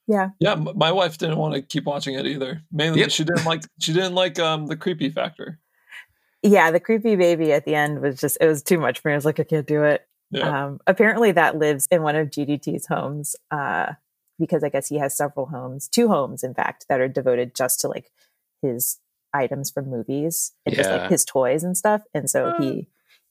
yeah Yeah, my wife didn't want to keep watching it either. Mainly, Yep. she didn't like she didn't like um the creepy factor. Yeah the creepy baby at the end was just it was too much for me i was like i can't do it. Yeah, um, apparently that lives in one of gdt's homes uh, because i guess he has several homes two homes in fact that are devoted just to like his items from movies and just like his toys and stuff and so Ah. he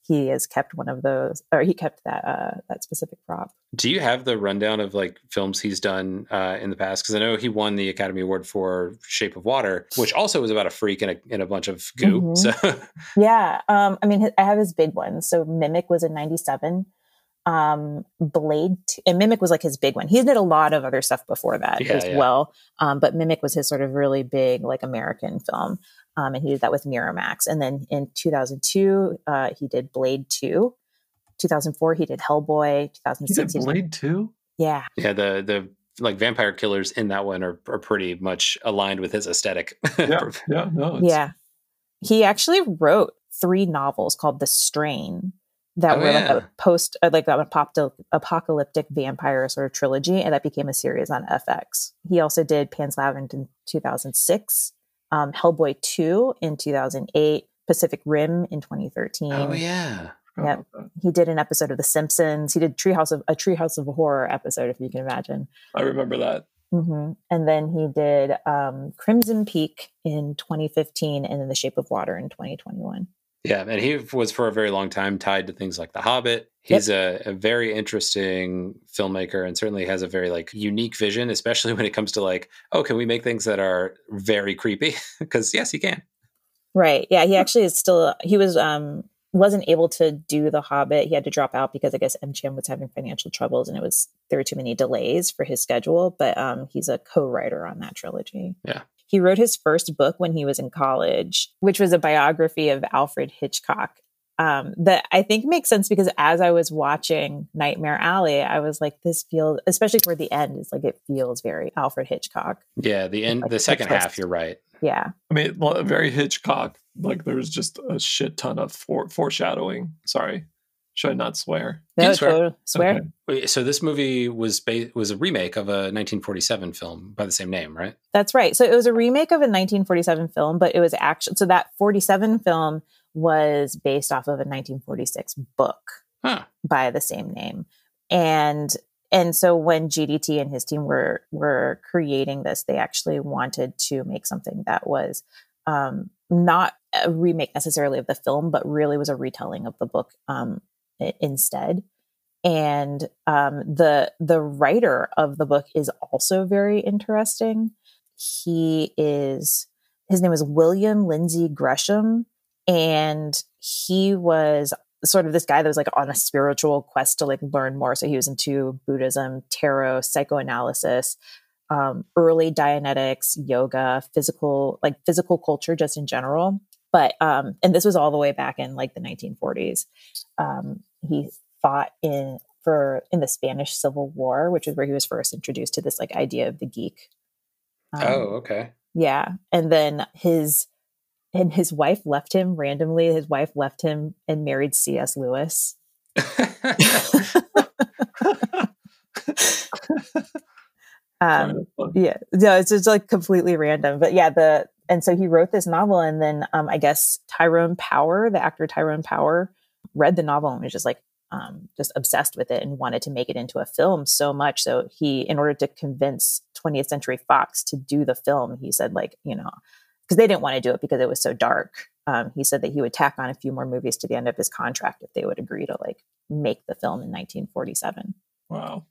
he has kept one of those or he kept that uh that specific prop Do you have the rundown of like films he's done uh, in the past? Because I know he won the Academy Award for Shape of Water, which also was about a freak and a, and a bunch of goo. Mhm. So Yeah. Um, I mean, I have his big ones. So Mimic was in 97. Um, Blade, and Mimic was like his big one. He did a lot of other stuff before that Yeah, as yeah. well. Um, but Mimic was his sort of really big, like American film. Um, and he did that with Miramax. And then in 2002, uh, he did Blade 2. 2004, he did Hellboy. he 2006, he did- Blade 2? yeah. yeah, the the like vampire killers in that one are, are pretty much aligned with his aesthetic. Yeah, yeah, no, it's, Yeah. He actually wrote three novels called The Strain that Oh, were like a post, uh, like an apocalyptic vampire sort of trilogy, and that became a series on FX. He also did Pan's Labyrinth in 2006, um, Hellboy 2 in 2008, Pacific Rim in 2013. oh yeah. forgot Yep. about that. He did an episode of The Simpsons. He did Treehouse of a Treehouse of Horror episode, if you can imagine. I remember that. hmm And then he did um, Crimson Peak in 2015, and then The Shape of Water in 2021. Yeah, and he was for a very long time tied to things like The Hobbit. He's a, a very interesting filmmaker and certainly has a very like unique vision, especially when it comes to like, oh, can we make things that are very creepy? Because yes, he can. Right. Yeah. He actually is still. He was um wasn't able to do The Hobbit. He had to drop out because I guess MGM was having financial troubles, and it was there were too many delays for his schedule. But um, he's a co-writer on that trilogy. Yeah. He wrote his first book when he was in college, which was a biography of Alfred Hitchcock. Um, that I think makes sense because as I was watching Nightmare Alley, I was like, this feels, especially toward the end, it's like it feels very Alfred Hitchcock. Yeah, the end, Like the the second twist. half, you're right. Yeah. I mean, very Hitchcock. Like there was just a shit ton of fore- foreshadowing. Sorry, should I not swear? You No, swear. total- swear. Okay. So this movie was ba- was a remake of a 1947 film by the same name, right? That's right. So it was a remake of a 1947 film, but it was actually so that 47 film was based off of a 1946 book Huh. by the same name. and and so when GDT and his team were were creating this, they actually wanted to make something that was um, not a remake necessarily of the film, but really was a retelling of the book um, instead. And um, the the writer of the book is also very interesting. He is his name is William Lindsay Gresham, and he was sort of this guy that was like on a spiritual quest to like learn more. So he was into Buddhism, tarot, psychoanalysis, um, early Dianetics, yoga, physical, like physical culture just in general. But, um, and this was all the way back in like the 1940s. Um, he fought in for in the Spanish Civil War, which is where he was first introduced to this like idea of the geek. Um, oh, okay. Yeah. And then his and his wife left him randomly. His wife left him and married C.S. Lewis. um, yeah, no, it's just like completely random. But yeah, the and so he wrote this novel, and then um, I guess Tyrone Power, the actor Tyrone Power, read the novel and was just like um, just obsessed with it and wanted to make it into a film so much. So he, in order to convince 20th Century Fox to do the film, he said like, you know, because they didn't want to do it because it was so dark. Um, he said that he would tack on a few more movies to the end of his contract if they would agree to like make the film in 1947. Wow.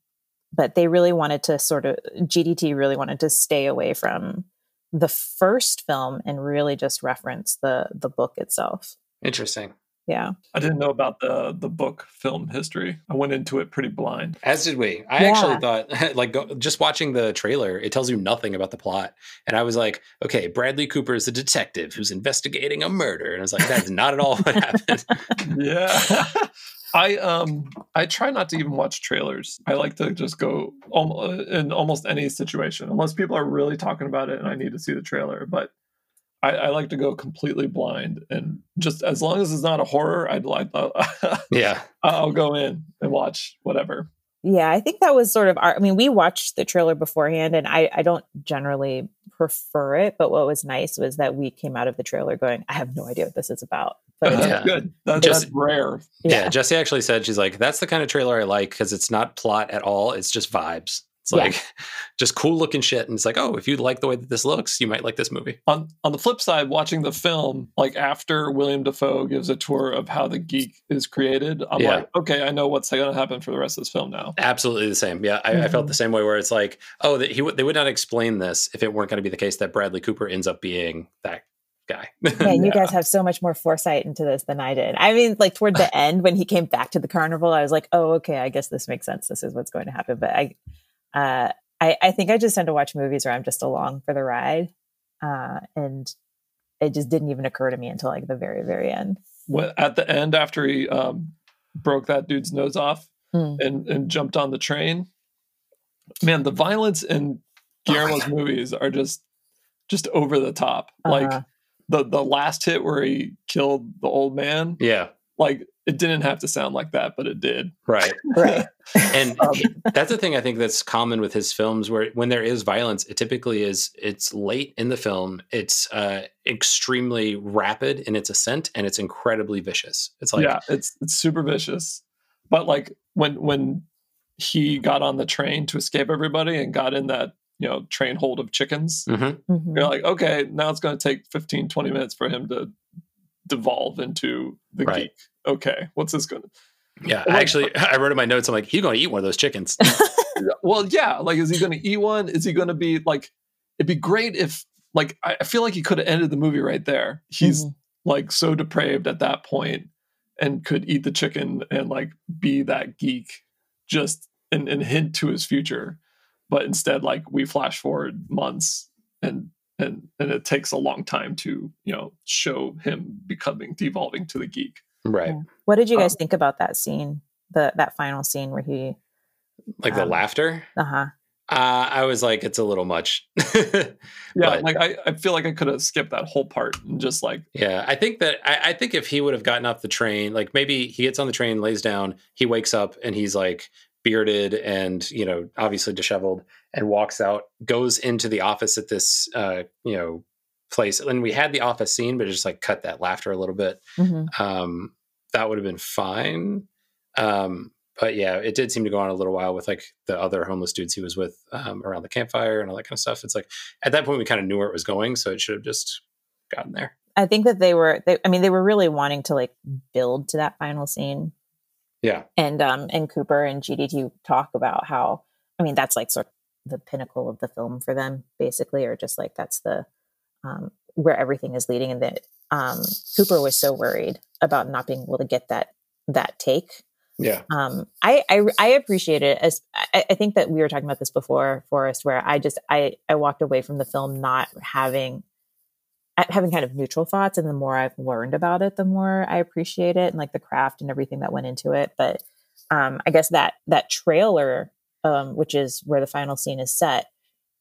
But they really wanted to sort of GDT really wanted to stay away from the first film and really just reference the the book itself. Interesting. Yeah. I didn't know about the the book film history. I went into it pretty blind. As did we. I yeah. actually thought like go, just watching the trailer, it tells you nothing about the plot. And I was like, okay, Bradley Cooper is a detective who's investigating a murder. And I was like, that's not at all what happened. yeah. I um I try not to even watch trailers. I like to just go in almost any situation, unless people are really talking about it and I need to see the trailer. But I, I, like to go completely blind and just as long as it's not a horror, I'd like, yeah, I'll go in and watch whatever. Yeah, I think that was sort of our. I mean, we watched the trailer beforehand, and I, I don't generally prefer it. But what was nice was that we came out of the trailer going, "I have no idea what this is about." But that's yeah. good. That's, just, that's rare. Yeah. yeah, Jesse actually said she's like, "That's the kind of trailer I like because it's not plot at all. It's just vibes." It's like yeah. just cool looking shit. And it's like, oh, if you like the way that this looks, you might like this movie. On on the flip side, watching the film, like after William Dafoe gives a tour of how the geek is created, I'm yeah. like, okay, I know what's going to happen for the rest of this film now. Absolutely the same. Yeah, I, mm-hmm. I felt the same way. Where it's like, oh, that he w- they would not explain this if it weren't going to be the case that Bradley Cooper ends up being that guy. yeah, you guys have so much more foresight into this than I did. I mean, like toward the end when he came back to the carnival, I was like, oh, okay, I guess this makes sense. This is what's going to happen. But I, uh, I, I think I just tend to watch movies where I'm just along for the ride. Uh, and it just didn't even occur to me until like the very, very end. What, at the end, after he um, broke that dude's nose off mm. and, and jumped on the train, man, the violence in Guillermo's oh movies are just just over the top. Uh-huh. Like the the last hit where he killed the old man. Yeah. Like it didn't have to sound like that, but it did. Right. Right. and um, that's the thing I think that's common with his films where when there is violence, it typically is it's late in the film. It's uh extremely rapid in its ascent and it's incredibly vicious. It's like Yeah, it's it's super vicious. But like when when he got on the train to escape everybody and got in that you know train hold of chickens mm-hmm. Mm-hmm. you're like okay now it's going to take 15 20 minutes for him to devolve into the right. geek okay, what's this going to? Yeah, I actually, I wrote in my notes. I'm like, he's going to eat one of those chickens. well, yeah. Like, is he going to eat one? Is he going to be like? It'd be great if, like, I feel like he could have ended the movie right there. He's mm-hmm. like so depraved at that point, and could eat the chicken and like be that geek, just and, and hint to his future. But instead, like, we flash forward months and and and it takes a long time to you know show him becoming devolving to the geek Right. Yeah. What did you guys um, think about that scene? The that final scene where he like um, the laughter? Uh-huh. Uh, I was like, it's a little much. yeah, but, like I, I feel like I could have skipped that whole part and just like Yeah, I think that I, I think if he would have gotten off the train, like maybe he gets on the train, lays down, he wakes up and he's like bearded and, you know, obviously disheveled and walks out, goes into the office at this uh, you know, place. And we had the office scene, but just like cut that laughter a little bit. Mm-hmm. Um, that would have been fine. Um, but yeah, it did seem to go on a little while with like the other homeless dudes he was with um, around the campfire and all that kind of stuff. It's like at that point we kind of knew where it was going, so it should have just gotten there. I think that they were. They, I mean, they were really wanting to like build to that final scene. Yeah, and um, and Cooper and GDT talk about how. I mean, that's like sort of the pinnacle of the film for them, basically, or just like that's the um, where everything is leading, and that um, Cooper was so worried about not being able to get that that take. Yeah. Um, I, I, I appreciate it as I, I, think that we were talking about this before, Forrest, where I just I I walked away from the film not having having kind of neutral thoughts, and the more I've learned about it, the more I appreciate it and like the craft and everything that went into it. But um, I guess that that trailer, um, which is where the final scene is set,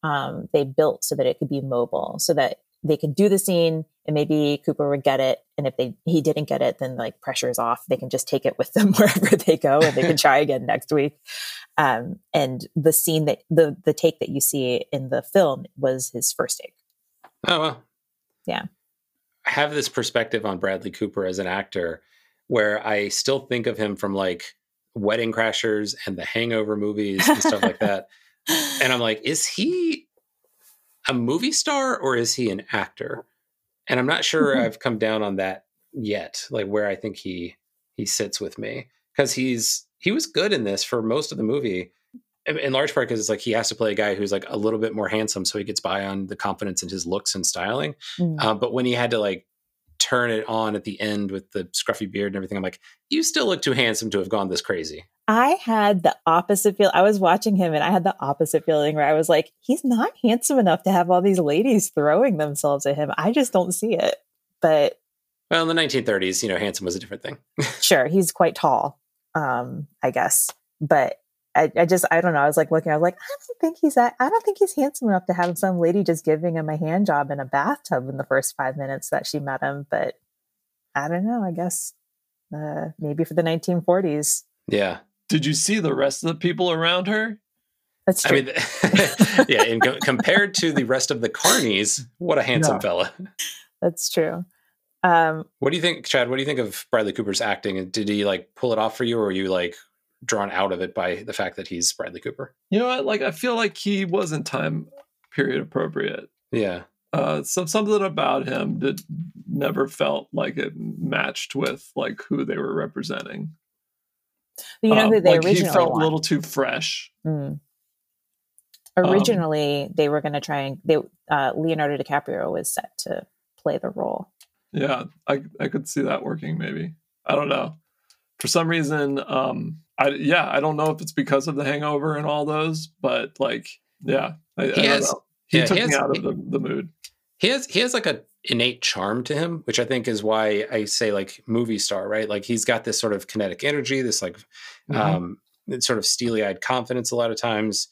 um, they built so that it could be mobile, so that they could do the scene and maybe Cooper would get it. And if they he didn't get it, then like pressure is off. They can just take it with them wherever they go and they can try again next week. Um, and the scene that the the take that you see in the film was his first take. Oh well. Yeah. I have this perspective on Bradley Cooper as an actor where I still think of him from like Wedding Crashers and the Hangover movies and stuff like that. And I'm like, is he a movie star or is he an actor? And I'm not sure mm-hmm. I've come down on that yet, like where I think he he sits with me because he's he was good in this for most of the movie in large part because it's like he has to play a guy who's like a little bit more handsome so he gets by on the confidence in his looks and styling mm. uh, but when he had to like turn it on at the end with the scruffy beard and everything i'm like you still look too handsome to have gone this crazy I had the opposite feel. I was watching him and I had the opposite feeling where I was like, he's not handsome enough to have all these ladies throwing themselves at him. I just don't see it. But well, in the 1930s, you know, handsome was a different thing. sure, he's quite tall, um, I guess. But I, I, just, I don't know. I was like looking, I was like, I don't think he's that, I don't think he's handsome enough to have some lady just giving him a hand job in a bathtub in the first five minutes that she met him. But I don't know. I guess uh, maybe for the 1940s. Yeah. Did you see the rest of the people around her? That's true. I mean, yeah, in co- compared to the rest of the carnies, what a handsome no. fella. That's true. Um, what do you think, Chad? What do you think of Bradley Cooper's acting? Did he like pull it off for you, or were you like drawn out of it by the fact that he's Bradley Cooper? You know what? Like, I feel like he wasn't time period appropriate. Yeah. Uh, so something about him that never felt like it matched with like who they were representing. You know who um, they like originally he felt want. a little too fresh. Mm. Originally, um, they were going to try and they uh, Leonardo DiCaprio was set to play the role. Yeah, I I could see that working. Maybe I don't know. For some reason, um, I yeah, I don't know if it's because of The Hangover and all those, but like, yeah, I, he I has, He yeah, took he has, me out of the, the mood. He has he has like a innate charm to him, which I think is why I say like movie star, right? Like he's got this sort of kinetic energy, this like mm-hmm. um, sort of steely eyed confidence a lot of times.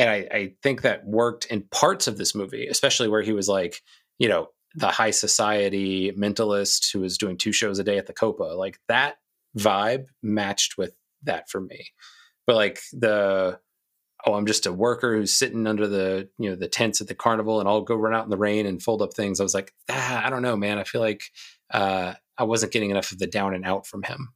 And I, I think that worked in parts of this movie, especially where he was like, you know, the high society mentalist who was doing two shows a day at the Copa. Like that vibe matched with that for me. But like the oh, I'm just a worker who's sitting under the you know the tents at the carnival, and I'll go run out in the rain and fold up things. I was like, ah, I don't know, man. I feel like uh, I wasn't getting enough of the down and out from him.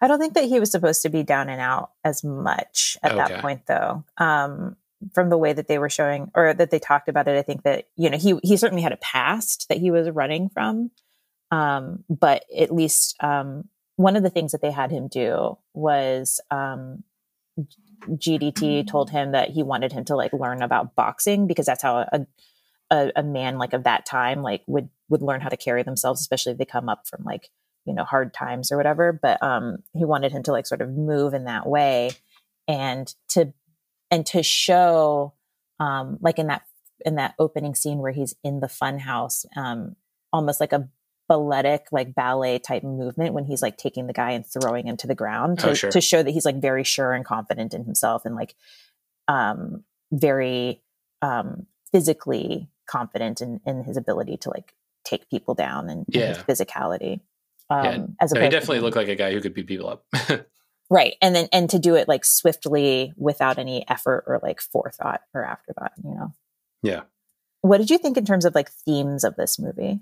I don't think that he was supposed to be down and out as much at okay. that point, though. Um, from the way that they were showing or that they talked about it, I think that you know he he certainly had a past that he was running from, um, but at least um, one of the things that they had him do was um, GDT told him that he wanted him to like learn about boxing because that's how a, a, a man like of that time like would would learn how to carry themselves, especially if they come up from like you know hard times or whatever. But um, he wanted him to like sort of move in that way and to and to show um, like in that in that opening scene where he's in the fun house um, almost like a balletic like ballet type movement when he's like taking the guy and throwing him to the ground to, oh, sure. to show that he's like very sure and confident in himself and like um very um physically confident in in his ability to like take people down and, yeah. and his physicality um yeah. as no, he definitely looked like a guy who could beat people up right and then and to do it like swiftly without any effort or like forethought or afterthought you know yeah what did you think in terms of like themes of this movie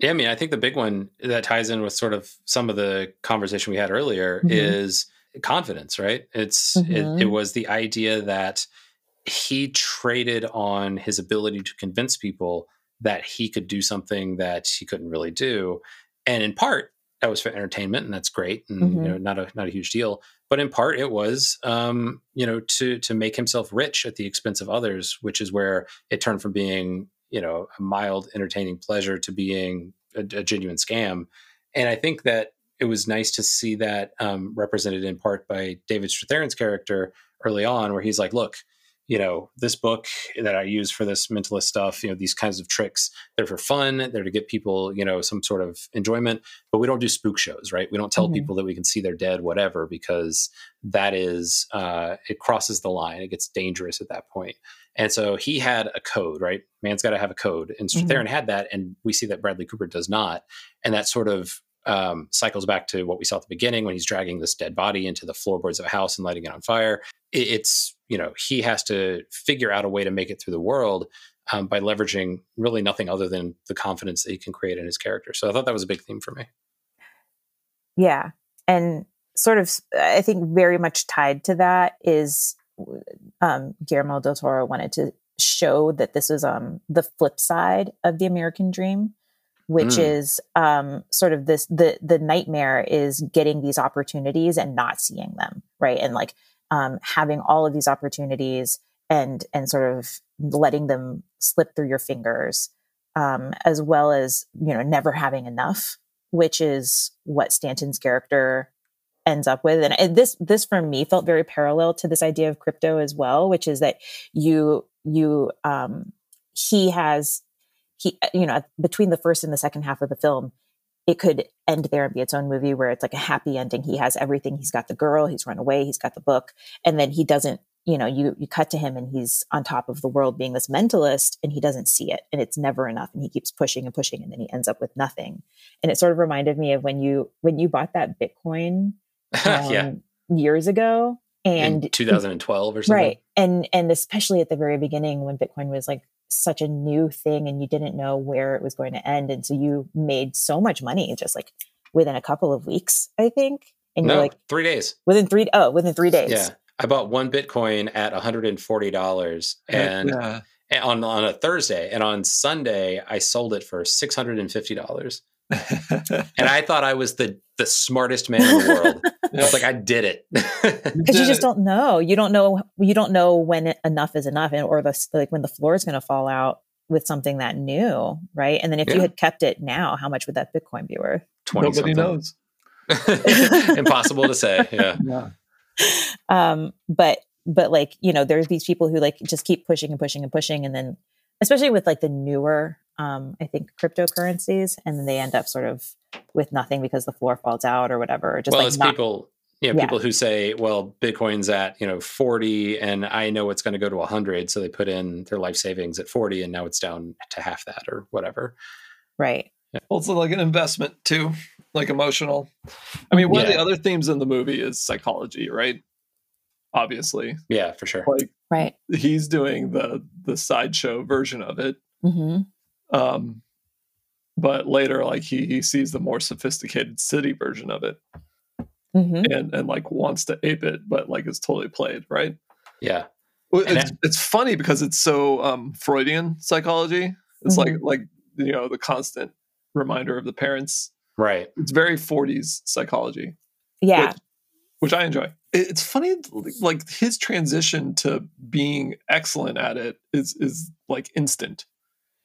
Yeah, I mean, I think the big one that ties in with sort of some of the conversation we had earlier Mhm. is confidence, right? It's Mhm. it, it was the idea that he traded on his ability to convince people that he could do something that he couldn't really do, and in part that was for entertainment, and that's great, and you Mhm. know, not a not a huge deal. But in part, it was, um, you know, to to make himself rich at the expense of others, which is where it turned from being you know a mild entertaining pleasure to being a, a genuine scam. And i think that it was nice to see that um, represented in part by david strathairn's character early on where he's like look you know this book that i use for this mentalist stuff you know these kinds of tricks they're for fun they're to get people you know some sort of enjoyment but we don't do spook shows right? We don't tell Mhm. people that we can see they're dead whatever because that is uh, it crosses the line it gets dangerous at that point and so he had a code, right? Man's got to have a code. And Mhm. Strathairn had that. And we see that Bradley Cooper does not. And that sort of um, cycles back to what we saw at the beginning when he's dragging this dead body into the floorboards of a house and lighting it on fire. It, it's, you know, he has to figure out a way to make it through the world um, by leveraging really nothing other than the confidence that he can create in his character. So I thought that was a big theme for me. Yeah. And sort of, I think very much tied to that is um, Guillermo del Toro wanted to show that this is um, the flip side of the American dream, which Mm. is um, sort of this the the nightmare is getting these opportunities and not seeing them, right? And like um, having all of these opportunities and and sort of letting them slip through your fingers, um, as well as you know never having enough, which is what Stanton's character ends up with. And, this this for me felt very parallel to this idea of crypto as well, which is that you you um, he has he you know between the first and the second half of the film it could end there and be its own movie where it's like a happy ending. He has everything. He's got the girl. He's run away. He's got the book. And then he doesn't you know you you cut to him and he's on top of the world being this mentalist and he doesn't see it and it's never enough and he keeps pushing and pushing and then he ends up with nothing. And it sort of reminded me of when you when you bought that bitcoin yeah. um, years ago and in 2012 or something. right and and especially at the very beginning when bitcoin was like such a new thing and you didn't know where it was going to end and so you made so much money just like within a couple of weeks i think and No, you're like three days. within three oh within three days Yeah. I bought one Bitcoin at $140 and yeah. and on on a Thursday, and on Sunday I sold it for six hundred and fifty dollars. And I thought I was the the smartest man in the world. I was like, I did it. because you just don't know you don't know you don't know when enough is enough and or the like when the floor is going to fall out with something that new right and then if Yeah. you had kept it now how much would that bitcoin be worth 20 Nobody something. knows. Impossible to say. Yeah. Yeah. um but but like you know there's these people who like just keep pushing and pushing and pushing and then especially with like the newer um i think cryptocurrencies and then they end up sort of with nothing because the floor falls out or whatever or just well, like it's not, people, you know, Yeah. people who say, well, Bitcoin's at, you know, 40 and I know it's going to go to 100. So they put in their life savings at 40 and now it's down to half that or whatever. right Also, like an investment too, like emotional. I mean, one of the other themes in the movie is psychology, right? Obviously, Yeah, for sure. like right he's doing the the sideshow version of it. hmm Um, but later, like he he sees the more sophisticated city version of it, hmm and and like wants to ape it, but like it's totally played, right? Yeah. Well, And it's, it's funny because it's so um, Freudian psychology. It's like Mm-hmm. like you know the constant reminder of the parents. Right. It's very 40s psychology, yeah which, which I enjoy. It's funny, like his transition to being excellent at it is is like instant.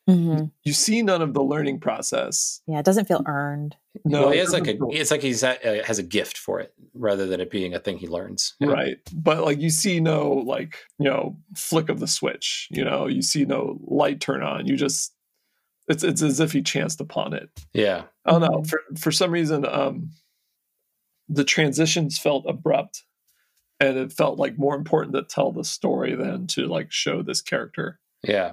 Hmm You see none of the learning process. yeah it doesn't feel earned No, well, he has like a, it's like he's at, uh, has a gift for it rather than it being a thing he learns. Yeah. right but like you see no like you know flick of the switch you know you see no light turn on you just it's it's as if he chanced upon it Yeah. i don't know Mhm. for for some reason um the transitions felt abrupt and it felt like more important to tell the story than to like show this character Yeah.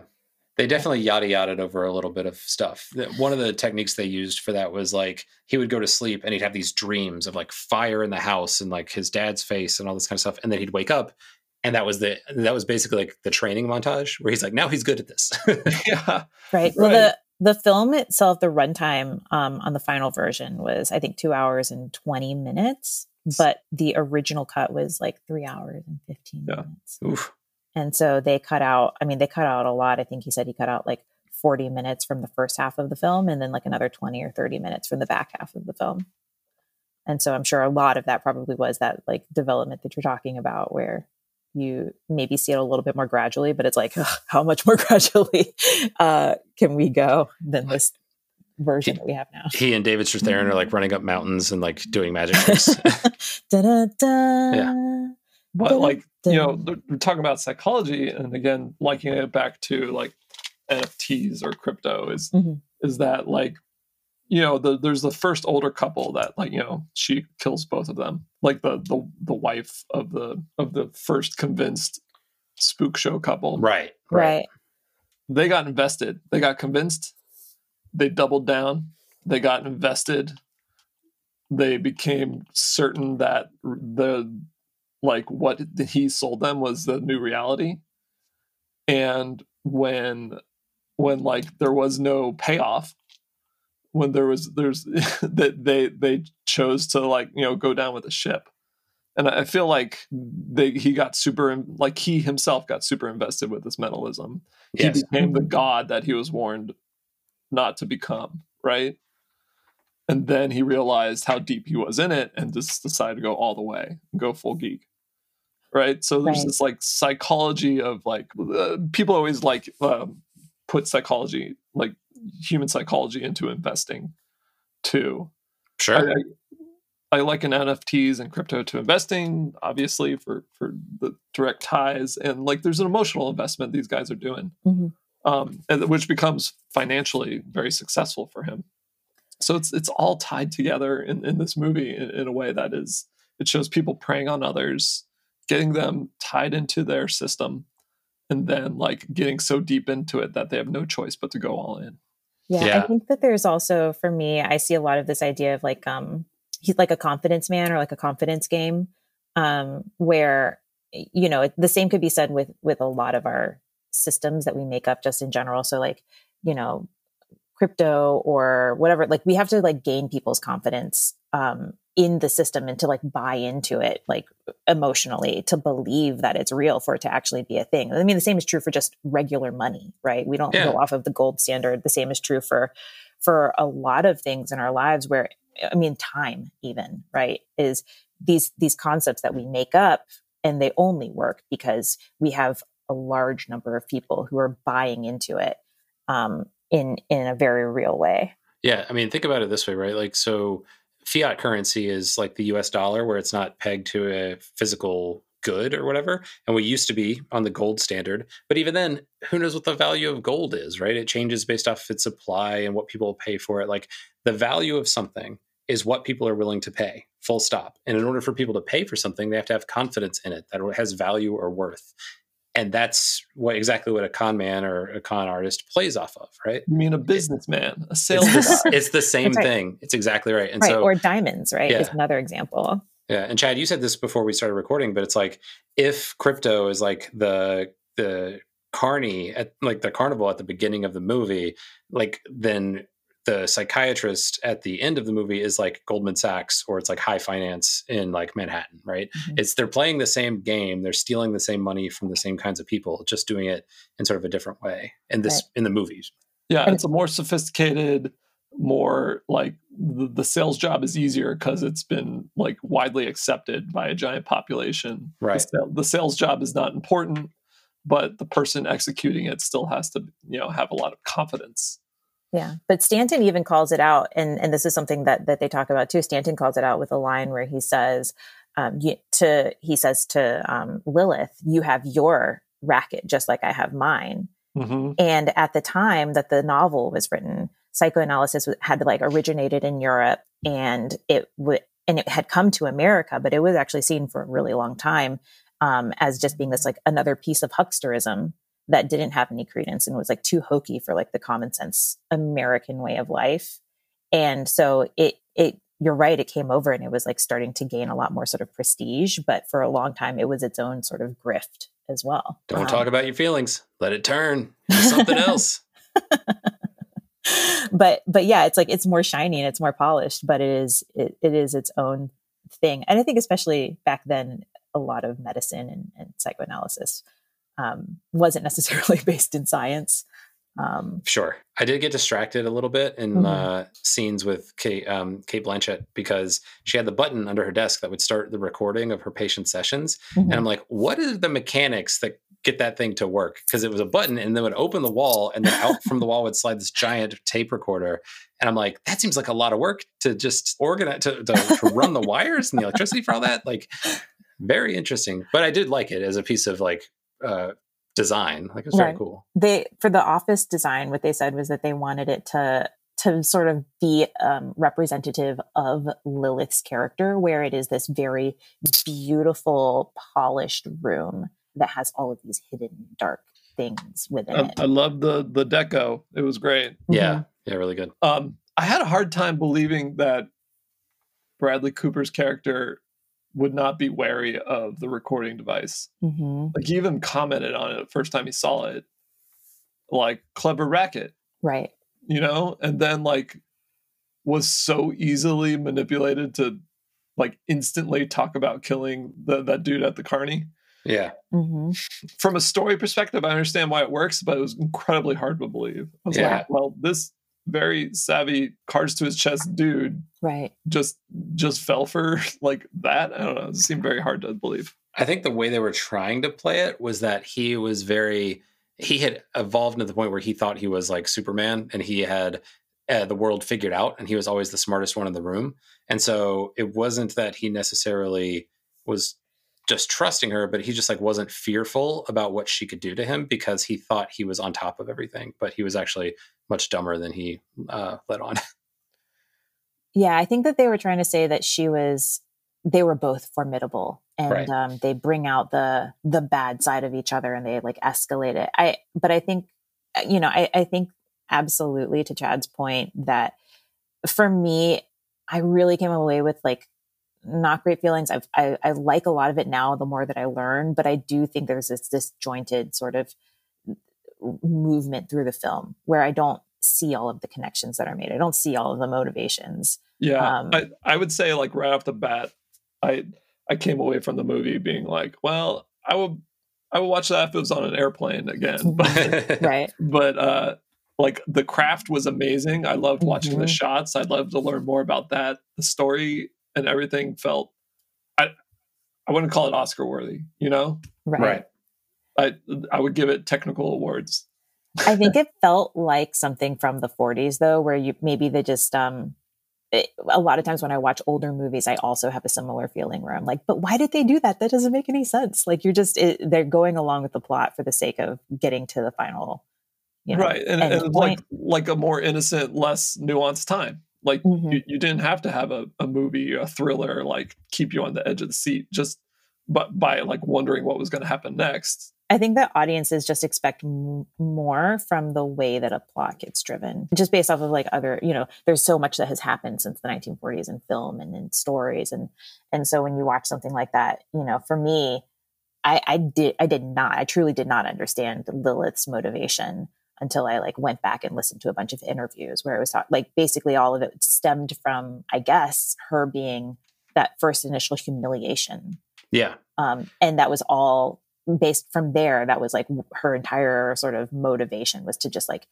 They definitely yada yada over a little bit of stuff. One of the techniques they used for that was like he would go to sleep and he'd have these dreams of like fire in the house and like his dad's face and all this kind of stuff. And then he'd wake up and that was the that was basically like the training montage where he's like, now he's good at this. yeah right well Right. the The film itself, the runtime um, on the final version was, I think, two hours and 20 minutes, but the original cut was like three hours and 15 Yeah. minutes. Oof. And so they cut out, I mean, they cut out a lot. I think he said he cut out like 40 minutes from the first half of the film and then like another 20 or 30 minutes from the back half of the film. And so I'm sure a lot of that probably was that like development that you're talking about where you maybe see it a little bit more gradually, but it's like, ugh, how much more gradually uh, can we go than this version that we have now? He and David Strathairn are like running up mountains and like doing magic tricks. Da-da-da. Yeah. But like you know they're, they're talking about psychology and again liking it back to like nfts or crypto is Mhm. is that like you know the, there's the first older couple that like you know she kills both of them like the the the wife of the of the first convinced spook show couple right. right. they got invested they got convinced they doubled down they got invested they became certain that the like what he sold them was the new reality. And when when like there was no payoff when there was there's that they they chose to like you know go down with the ship. And i feel like they he got super like he himself got super invested with this mentalism Yes. he became the god that he was warned not to become right and then he realized how deep he was in it and just decided to go all the way and go full geek right so there's Right. this like psychology of like uh, people always like um, put psychology like human psychology into investing too Sure. I, I, I liken NFTs and crypto to investing, obviously for for the direct ties, and like there's an emotional investment these guys are doing, Mhm. um, and which becomes financially very successful for him. So it's it's all tied together in, in this movie in, in a way that is it shows people preying on others, getting them tied into their system, and then like getting so deep into it that they have no choice but to go all in. Yeah, Yeah. I think that there's also for me, I see a lot of this idea of like um he's like a confidence man or like a confidence game, um, where you know, the same could be said with with a lot of our systems that we make up just in general. So like, you know, crypto or whatever, like we have to like gain people's confidence um in the system and to like buy into it like emotionally to believe that it's real for it to actually be a thing. I mean, the same is true for just regular money, right? We don't Yeah. go off of the gold standard. The same is true for for a lot of things in our lives where I mean time even, right? Is these these concepts that we make up and they only work because we have a large number of people who are buying into it um in in a very real way. Yeah, I mean, think about it this way, right? Like, so fiat currency is like the US dollar, where it's not pegged to a physical good or whatever. And we used to be on the gold standard. But even then, who knows what the value of gold is, right? It changes based off its supply and what people pay for it. Like, the value of something is what people are willing to pay, full stop. And in order for people to pay for something, they have to have confidence in it that it has value or worth. And that's what exactly what a con man or a con artist plays off of, right? I mean a businessman, a It's sales the, guy? it's the same right. thing. It's exactly right. And right. so, or diamonds, right? Is another example. yeah. And Chad, you said this before we started recording, but it's like if crypto is like the the carney at like the carnival at the beginning of the movie, like then the psychiatrist at the end of the movie is like Goldman Sachs or it's like high finance in like Manhattan, right? Mhm. It's they're playing the same game, they're stealing the same money from the same kinds of people, just doing it in sort of a different way in this in the movies. Yeah, it's a more sophisticated, more like the, the sales job is easier because it's been like widely accepted by a giant population. Right. The, sale- the sales job is not important, but the person executing it still has to, you know, have a lot of confidence. Yeah, but Stanton even calls it out, and and this is something that that they talk about too. Stanton calls it out with a line where he says, um, you, "To he says to um, Lilith, you have your racket just like I have mine." hmm And at the time that the novel was written, psychoanalysis had like originated in Europe, and it would and it had come to America, but it was actually seen for a really long time um, as just being this like another piece of hucksterism that didn't have any credence and was like too hokey for like the common sense American way of life. And so it it you're right, it came over and it was like starting to gain a lot more sort of prestige, but for a long time it was its own sort of grift as well. Don't Um, talk about your feelings. Let it turn into something else. but but yeah, it's like it's more shiny and it's more polished, but it is it, it is its own thing. And I think especially back then, a lot of medicine and, and psychoanalysis um, wasn't necessarily based in science. Um, Sure. I did get distracted a little bit in Mhm. uh, scenes with Cate, um, Cate Blanchett because she had the button under her desk that would start the recording of her patient sessions. mhm. And I'm like, what are the mechanics that get that thing to work? Because it was a button and then would open the wall and then out from the wall would slide this giant tape recorder. And I'm like, that seems like a lot of work to just organize, to, to, to run the wires and the electricity for all that. Like, very interesting. But I did like it as a piece of like uh, design. Like, it was very cool. they for the office design what they said was that they wanted it to to sort of be um, representative of lilith's character where it is this very beautiful polished room that has all of these hidden dark things within I, it I love the the deco. It was great. Yeah. Yeah. Really good. Um, I had a hard time believing that Bradley Cooper's character would not be wary of the recording device. Mhm. Like he even commented on it the first time he saw it, like clever racket, right you know, and then like was so easily manipulated to like instantly talk about killing the, that dude at the carney. Yeah. hmm From a story perspective, I understand why it works, but it was incredibly hard to believe. I was Yeah. like, well, this very savvy cards to his chest dude right just just fell for like that. I don't know. It seemed very hard to believe. I think the way they were trying to play it was that he was very he had evolved to the point where he thought he was like Superman and he had uh, the world figured out and he was always the smartest one in the room. And so it wasn't that he necessarily was just trusting her, but he just like wasn't fearful about what she could do to him because he thought he was on top of everything, but he was actually much dumber than he uh, let on. Yeah, I think that they were trying to say that she was they were both formidable and Right. um, they bring out the the bad side of each other and they like escalate it. I but I think uh, you know, I, I think absolutely to Chad's point that for me, I really came away with like not great feelings. I've, I I like a lot of it now. The more that I learn, but I do think there's this disjointed sort of movement through the film where I don't see all of the connections that are made. I don't see all of the motivations. Yeah, Um, I, I would say like right off the bat, I I came away from the movie being like, well, I would I would watch that if it was on an airplane again, but right but uh like the craft was amazing. I loved watching the Mhm. shots. I'd love to learn more about that. The story and everything felt I I wouldn't call it Oscar worthy, you know? right, right. I I would give it technical awards. i think it felt like something from the 40s though where you maybe they just um it, a lot of times when i watch older movies i also have a similar feeling where i'm like but why did they do that that doesn't make any sense like you're just it, they're going along with the plot for the sake of getting to the final you know, right. And, end and like like a more innocent, less nuanced time. Like Mhm. you, you didn't have to have a, a movie, a thriller, like keep you on the edge of the seat just but by like wondering what was going to happen next. I think that audiences just expect m- more from the way that a plot gets driven, just based off of like other, you know, there's so much that has happened since the 1940s in film and in stories, and and so when you watch something like that, you know, for me, I, I did I did not I truly did not understand Lilith's motivation until I like went back and listened to a bunch of interviews where it was like basically all of it stemmed from I guess her being that first initial humiliation Yeah. um, and that was all based from there that was like her entire sort of motivation was to just like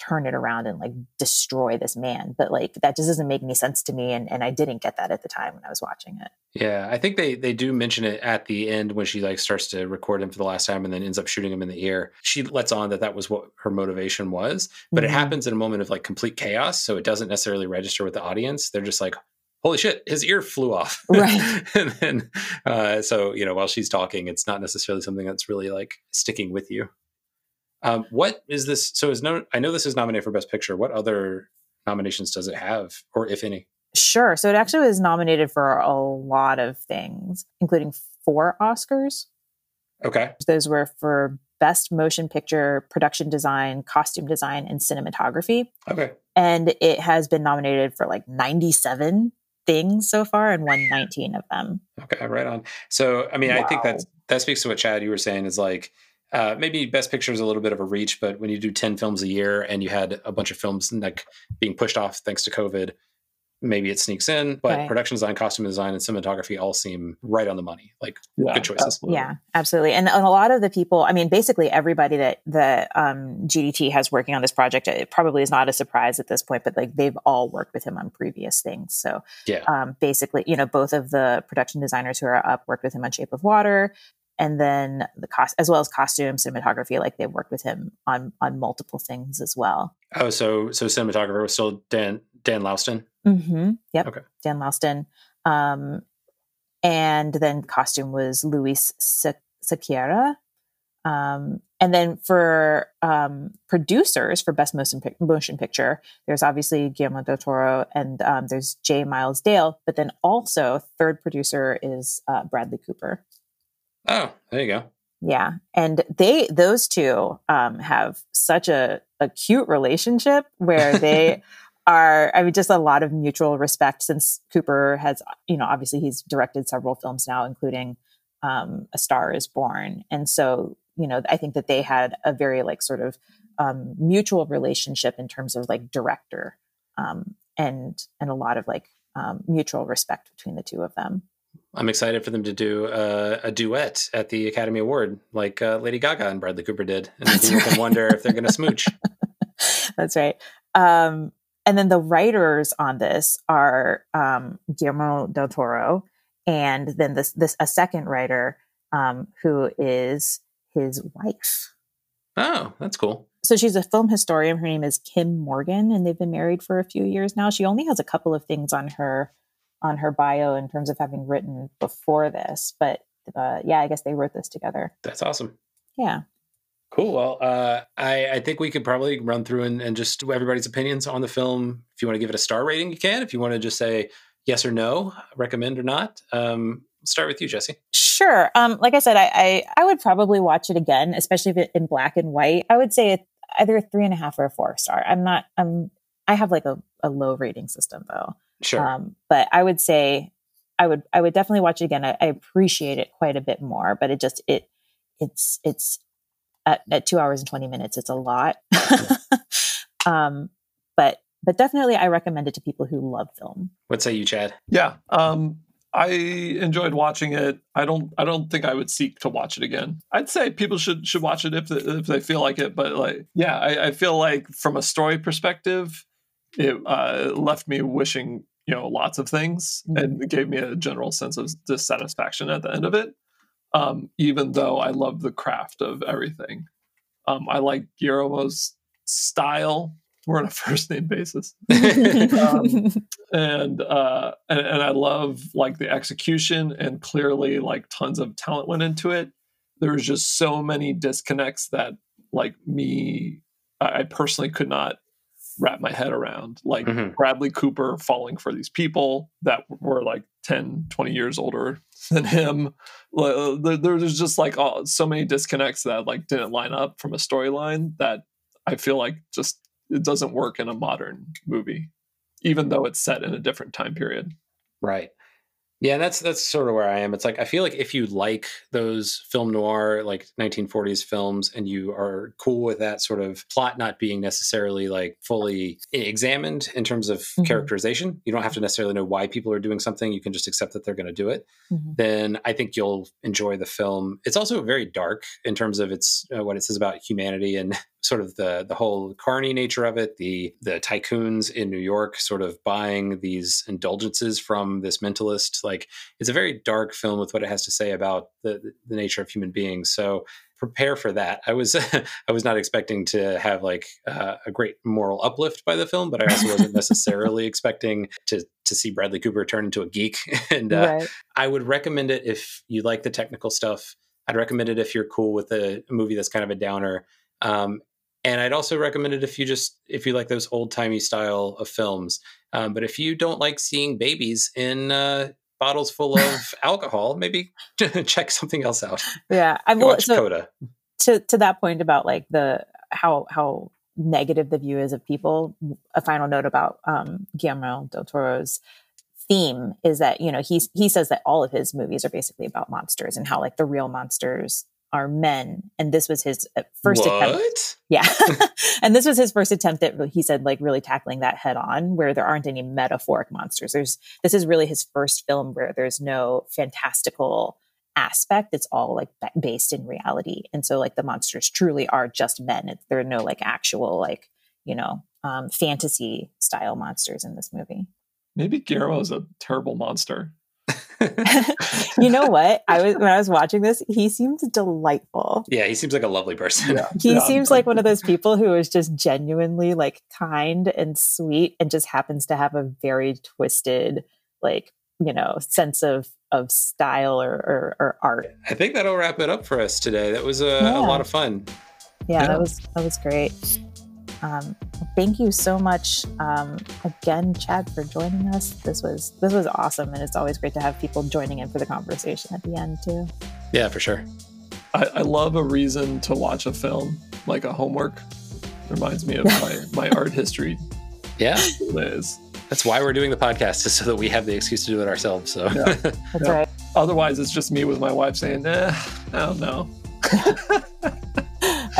turn it around and like destroy this man but like that just doesn't make any sense to me and, and i didn't get that at the time when i was watching it Yeah, I think they they do mention it at the end when she like starts to record him for the last time and then ends up shooting him in the ear. She lets on that that was what her motivation was, but it Mhm. happens in a moment of like complete chaos, so it doesn't necessarily register with the audience. They're just like, "Holy shit, his ear flew off!" Right. and then, uh, so you know, while she's talking, it's not necessarily something that's really like sticking with you. Um, what is this? So is no? I know this is nominated for Best Picture. What other nominations does it have, or if any? sure so it actually was nominated for a lot of things including four oscars Okay. those were for best motion picture production design costume design and cinematography Okay. and it has been nominated for like 97 things so far and won 19 of them Okay, right on. So, I mean, I think Wow. that's that speaks to what Chad you were saying is like uh, maybe Best Picture is a little bit of a reach, but when you do ten films a year and you had a bunch of films like being pushed off thanks to COVID, maybe it sneaks in. But Right. production design, costume design, and cinematography all seem right on the money. Like Yeah, good choices. absolutely. Yeah, absolutely. And a lot of the people, I mean, basically everybody that that um, GDT has working on this project, it probably is not a surprise at this point, but like they've all worked with him on previous things. So Yeah. um, basically, you know, both of the production designers who are up worked with him on Shape of Water, and then the cost as well as costume cinematography. Like they've worked with him on on multiple things as well. Oh, so so cinematographer was still Dan Dan Laustsen. Mm-hmm. Yep. Okay. Dan Laustsen. Um, and then costume was Luis Sequeira. Um, and then for um, producers for best motion, pic- motion picture, there's obviously Guillermo del Toro and um, there's J. Miles Dale. But then also third producer is uh, Bradley Cooper. Oh, there you go. Yeah, and they those two um, have such a, a cute relationship where they are. I mean, just a lot of mutual respect since Cooper has, you know, obviously he's directed several films now, including um, A Star Is Born, and so you know, I think that they had a very like sort of um, mutual relationship in terms of like director um, and and a lot of like um, mutual respect between the two of them. I'm excited for them to do uh, a duet at the Academy Award, like uh, Lady Gaga and Bradley Cooper did, and That's people can wonder if they're going to smooch. That's right. Um, and then the writers on this are um, Guillermo del Toro, and then this this a second writer um, who is his wife. Oh, that's cool. So she's a film historian. Her name is Kim Morgan, and they've been married for a few years now. She only has a couple of things on her on her bio in terms of having written before this, but uh, yeah, I guess they wrote this together. That's awesome. Yeah. Cool. Well, uh, I, I think we could probably run through and, and just do everybody's opinions on the film. If you want to give it a star rating, you can. If you want to just say yes or no, recommend or not, um, start with you, Jesse. Sure. Um, like I said, I, I I would probably watch it again, especially if it in black and white. I would say it either a three and a half or a four star. I'm not. I'm. I have like a, a low rating system though. Sure. Um, but I would say I would I would definitely watch it again. I, I appreciate it quite a bit more, but it just it it's it's at, at two hours and twenty minutes. It's a lot. um, but but definitely I recommend it to people who love film. what say you, Chad? Yeah. Um, I enjoyed watching it. I don't. I don't think I would seek to watch it again. I'd say people should should watch it if they, if they feel like it. But like, yeah, I, I feel like from a story perspective, it uh, left me wishing you know lots of things, and it gave me a general sense of dissatisfaction at the end of it. Um, even though I love the craft of everything, um, I like Guillermo's style. We're on a first name basis Um, and uh and, and i love like the execution and clearly like tons of talent went into it there was just so many disconnects that like me I personally could not wrap my head around like Mhm. bradley cooper falling for these people that were like 10 20 years older than him uh, there, there's just like all, so many disconnects that like didn't line up from a storyline that i feel like just it doesn't work in a modern movie even though it's set in a different time period. Right. Yeah, that's that's sort of where I am. It's like I feel like if you like those film noir, like 1940s films, and you are cool with that sort of plot not being necessarily like fully examined in terms of Mhm. characterization, you don't have to necessarily know why people are doing something. You can just accept that they're going to do it. Mhm. Then I think you'll enjoy the film. It's also very dark in terms of its uh, what it says about humanity and sort of the the whole carny nature of it. The the tycoons in New York sort of buying these indulgences from this mentalist. Like it's a very dark film with what it has to say about the the nature of human beings. So prepare for that. I was I was not expecting to have like uh, a great moral uplift by the film, but I also wasn't necessarily expecting to to see Bradley Cooper turn into a geek. and uh, right. I would recommend it if you like the technical stuff. I'd recommend it if you're cool with a, a movie that's kind of a downer. Um, and I'd also recommend it if you just if you like those old timey style of films. Um, but if you don't like seeing babies in uh, bottles full of alcohol, maybe check something else out. Yeah. I will. watch So, Coda. to to that point about like the how how negative the view is of people a final note about um guillermo del toro's theme is that you know he's he says that all of his movies are basically about monsters and how like the real monsters are men, and this was his uh, first attempt. Yeah, and this was his first attempt at he said like really tackling that head on, where there aren't any metaphoric monsters. There's this is really his first film where there's no fantastical aspect it's all like ba- based in reality and so like the monsters truly are just men it's, there are no like actual like you know um fantasy style monsters in this movie Maybe Guillermo is a terrible monster. you know what i was when i was watching this he seems delightful Yeah, he seems like a lovely person. he Yeah. seems like one of those people who is just genuinely like kind and sweet and just happens to have a very twisted like you know sense of of style or or, or art I think that'll wrap it up for us today. That was a, Yeah. a lot of fun. yeah, Yeah. that was that was great um, thank you so much um, again chad for joining us this was this was awesome and it's always great to have people joining in for the conversation at the end too Yeah, for sure. I, I love a reason to watch a film like a homework. Reminds me of my, my art history Yeah, days. that's why we're doing the podcast, is so that we have the excuse to do it ourselves. So, Yeah. that's Yeah. right Otherwise, it's just me with my wife saying, eh, I don't know.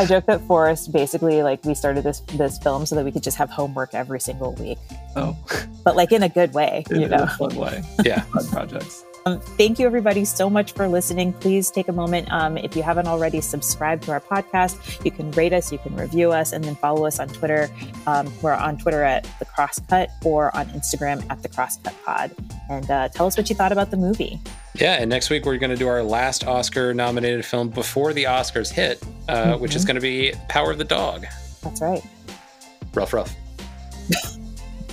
i joke that forrest basically like we started this this film so that we could just have homework every single week Oh, but like in a good way in, you in know a fun way. yeah. Fun projects. Um, thank you, everybody, so much for listening. Please take a moment. Um, if you haven't already subscribed to our podcast, you can rate us, you can review us, and then follow us on Twitter. Um, we're on Twitter at The Cross Cut or on Instagram at The Cross Cut Pod. And uh, tell us what you thought about the movie. Yeah, and next week we're going to do our last Oscar nominated film before the Oscars hit, uh, which is Mhm. going to be Power of the Dog. That's right. Rough, rough.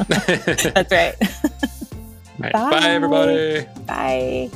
That's right. Right. Bye. Bye, everybody. Bye.